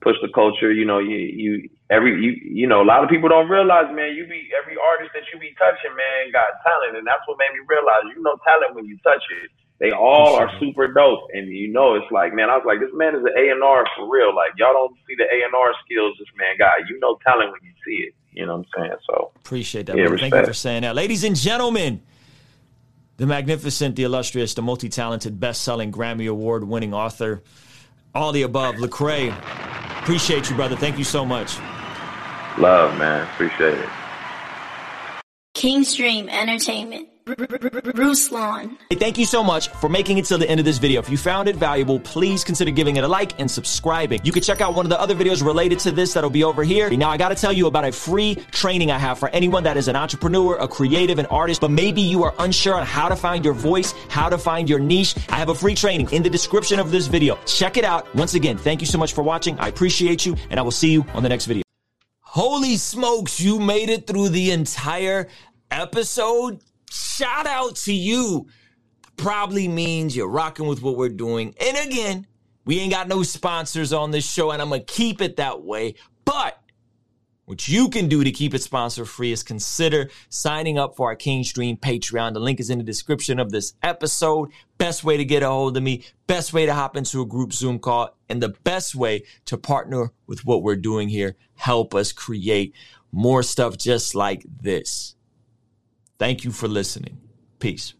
push the culture. You know, you you every you you know, a lot of people don't realize, man, you be every artist that you be touching, man, got talent, and that's what made me realize you know talent when you touch it. They all are super dope, and you know it's like, man, I was like, this man is an A and R for real. Like y'all don't see the A and R skills this man got. You know talent when you see it. You know what I'm saying? So appreciate that. Yeah, Thank you for saying that, ladies and gentlemen the magnificent, the illustrious, the multi talented, best selling, Grammy Award winning author, all the above, Lecrae. Appreciate you, brother. Thank you so much. Love, man. Appreciate it. Kingstream Entertainment. Ruslan. Hey, thank you so much for making it to the end of this video. If you found it valuable, please consider giving it a like and subscribing. You can check out one of the other videos related to this that'll be over here. Now, I gotta tell you about a free training I have for anyone that is an entrepreneur, a creative, an artist, but maybe you are unsure on how to find your voice, how to find your niche. I have a free training in the description of this video. Check it out. Once again, thank you so much for watching. I appreciate you, and I will see you on the next video. Holy smokes, you made it through the entire episode shout out to you probably means you're rocking with what we're doing. And again, we ain't got no sponsors on this show, and I'm gonna keep it that way. But what you can do to keep it sponsor free is consider signing up for our Kingdom Patreon. The link is in the description of this episode. Best way to get a hold of me, best way to hop into a group Zoom call, and the best way to partner with what we're doing here. Help us create more stuff just like this. Thank you for listening. Peace.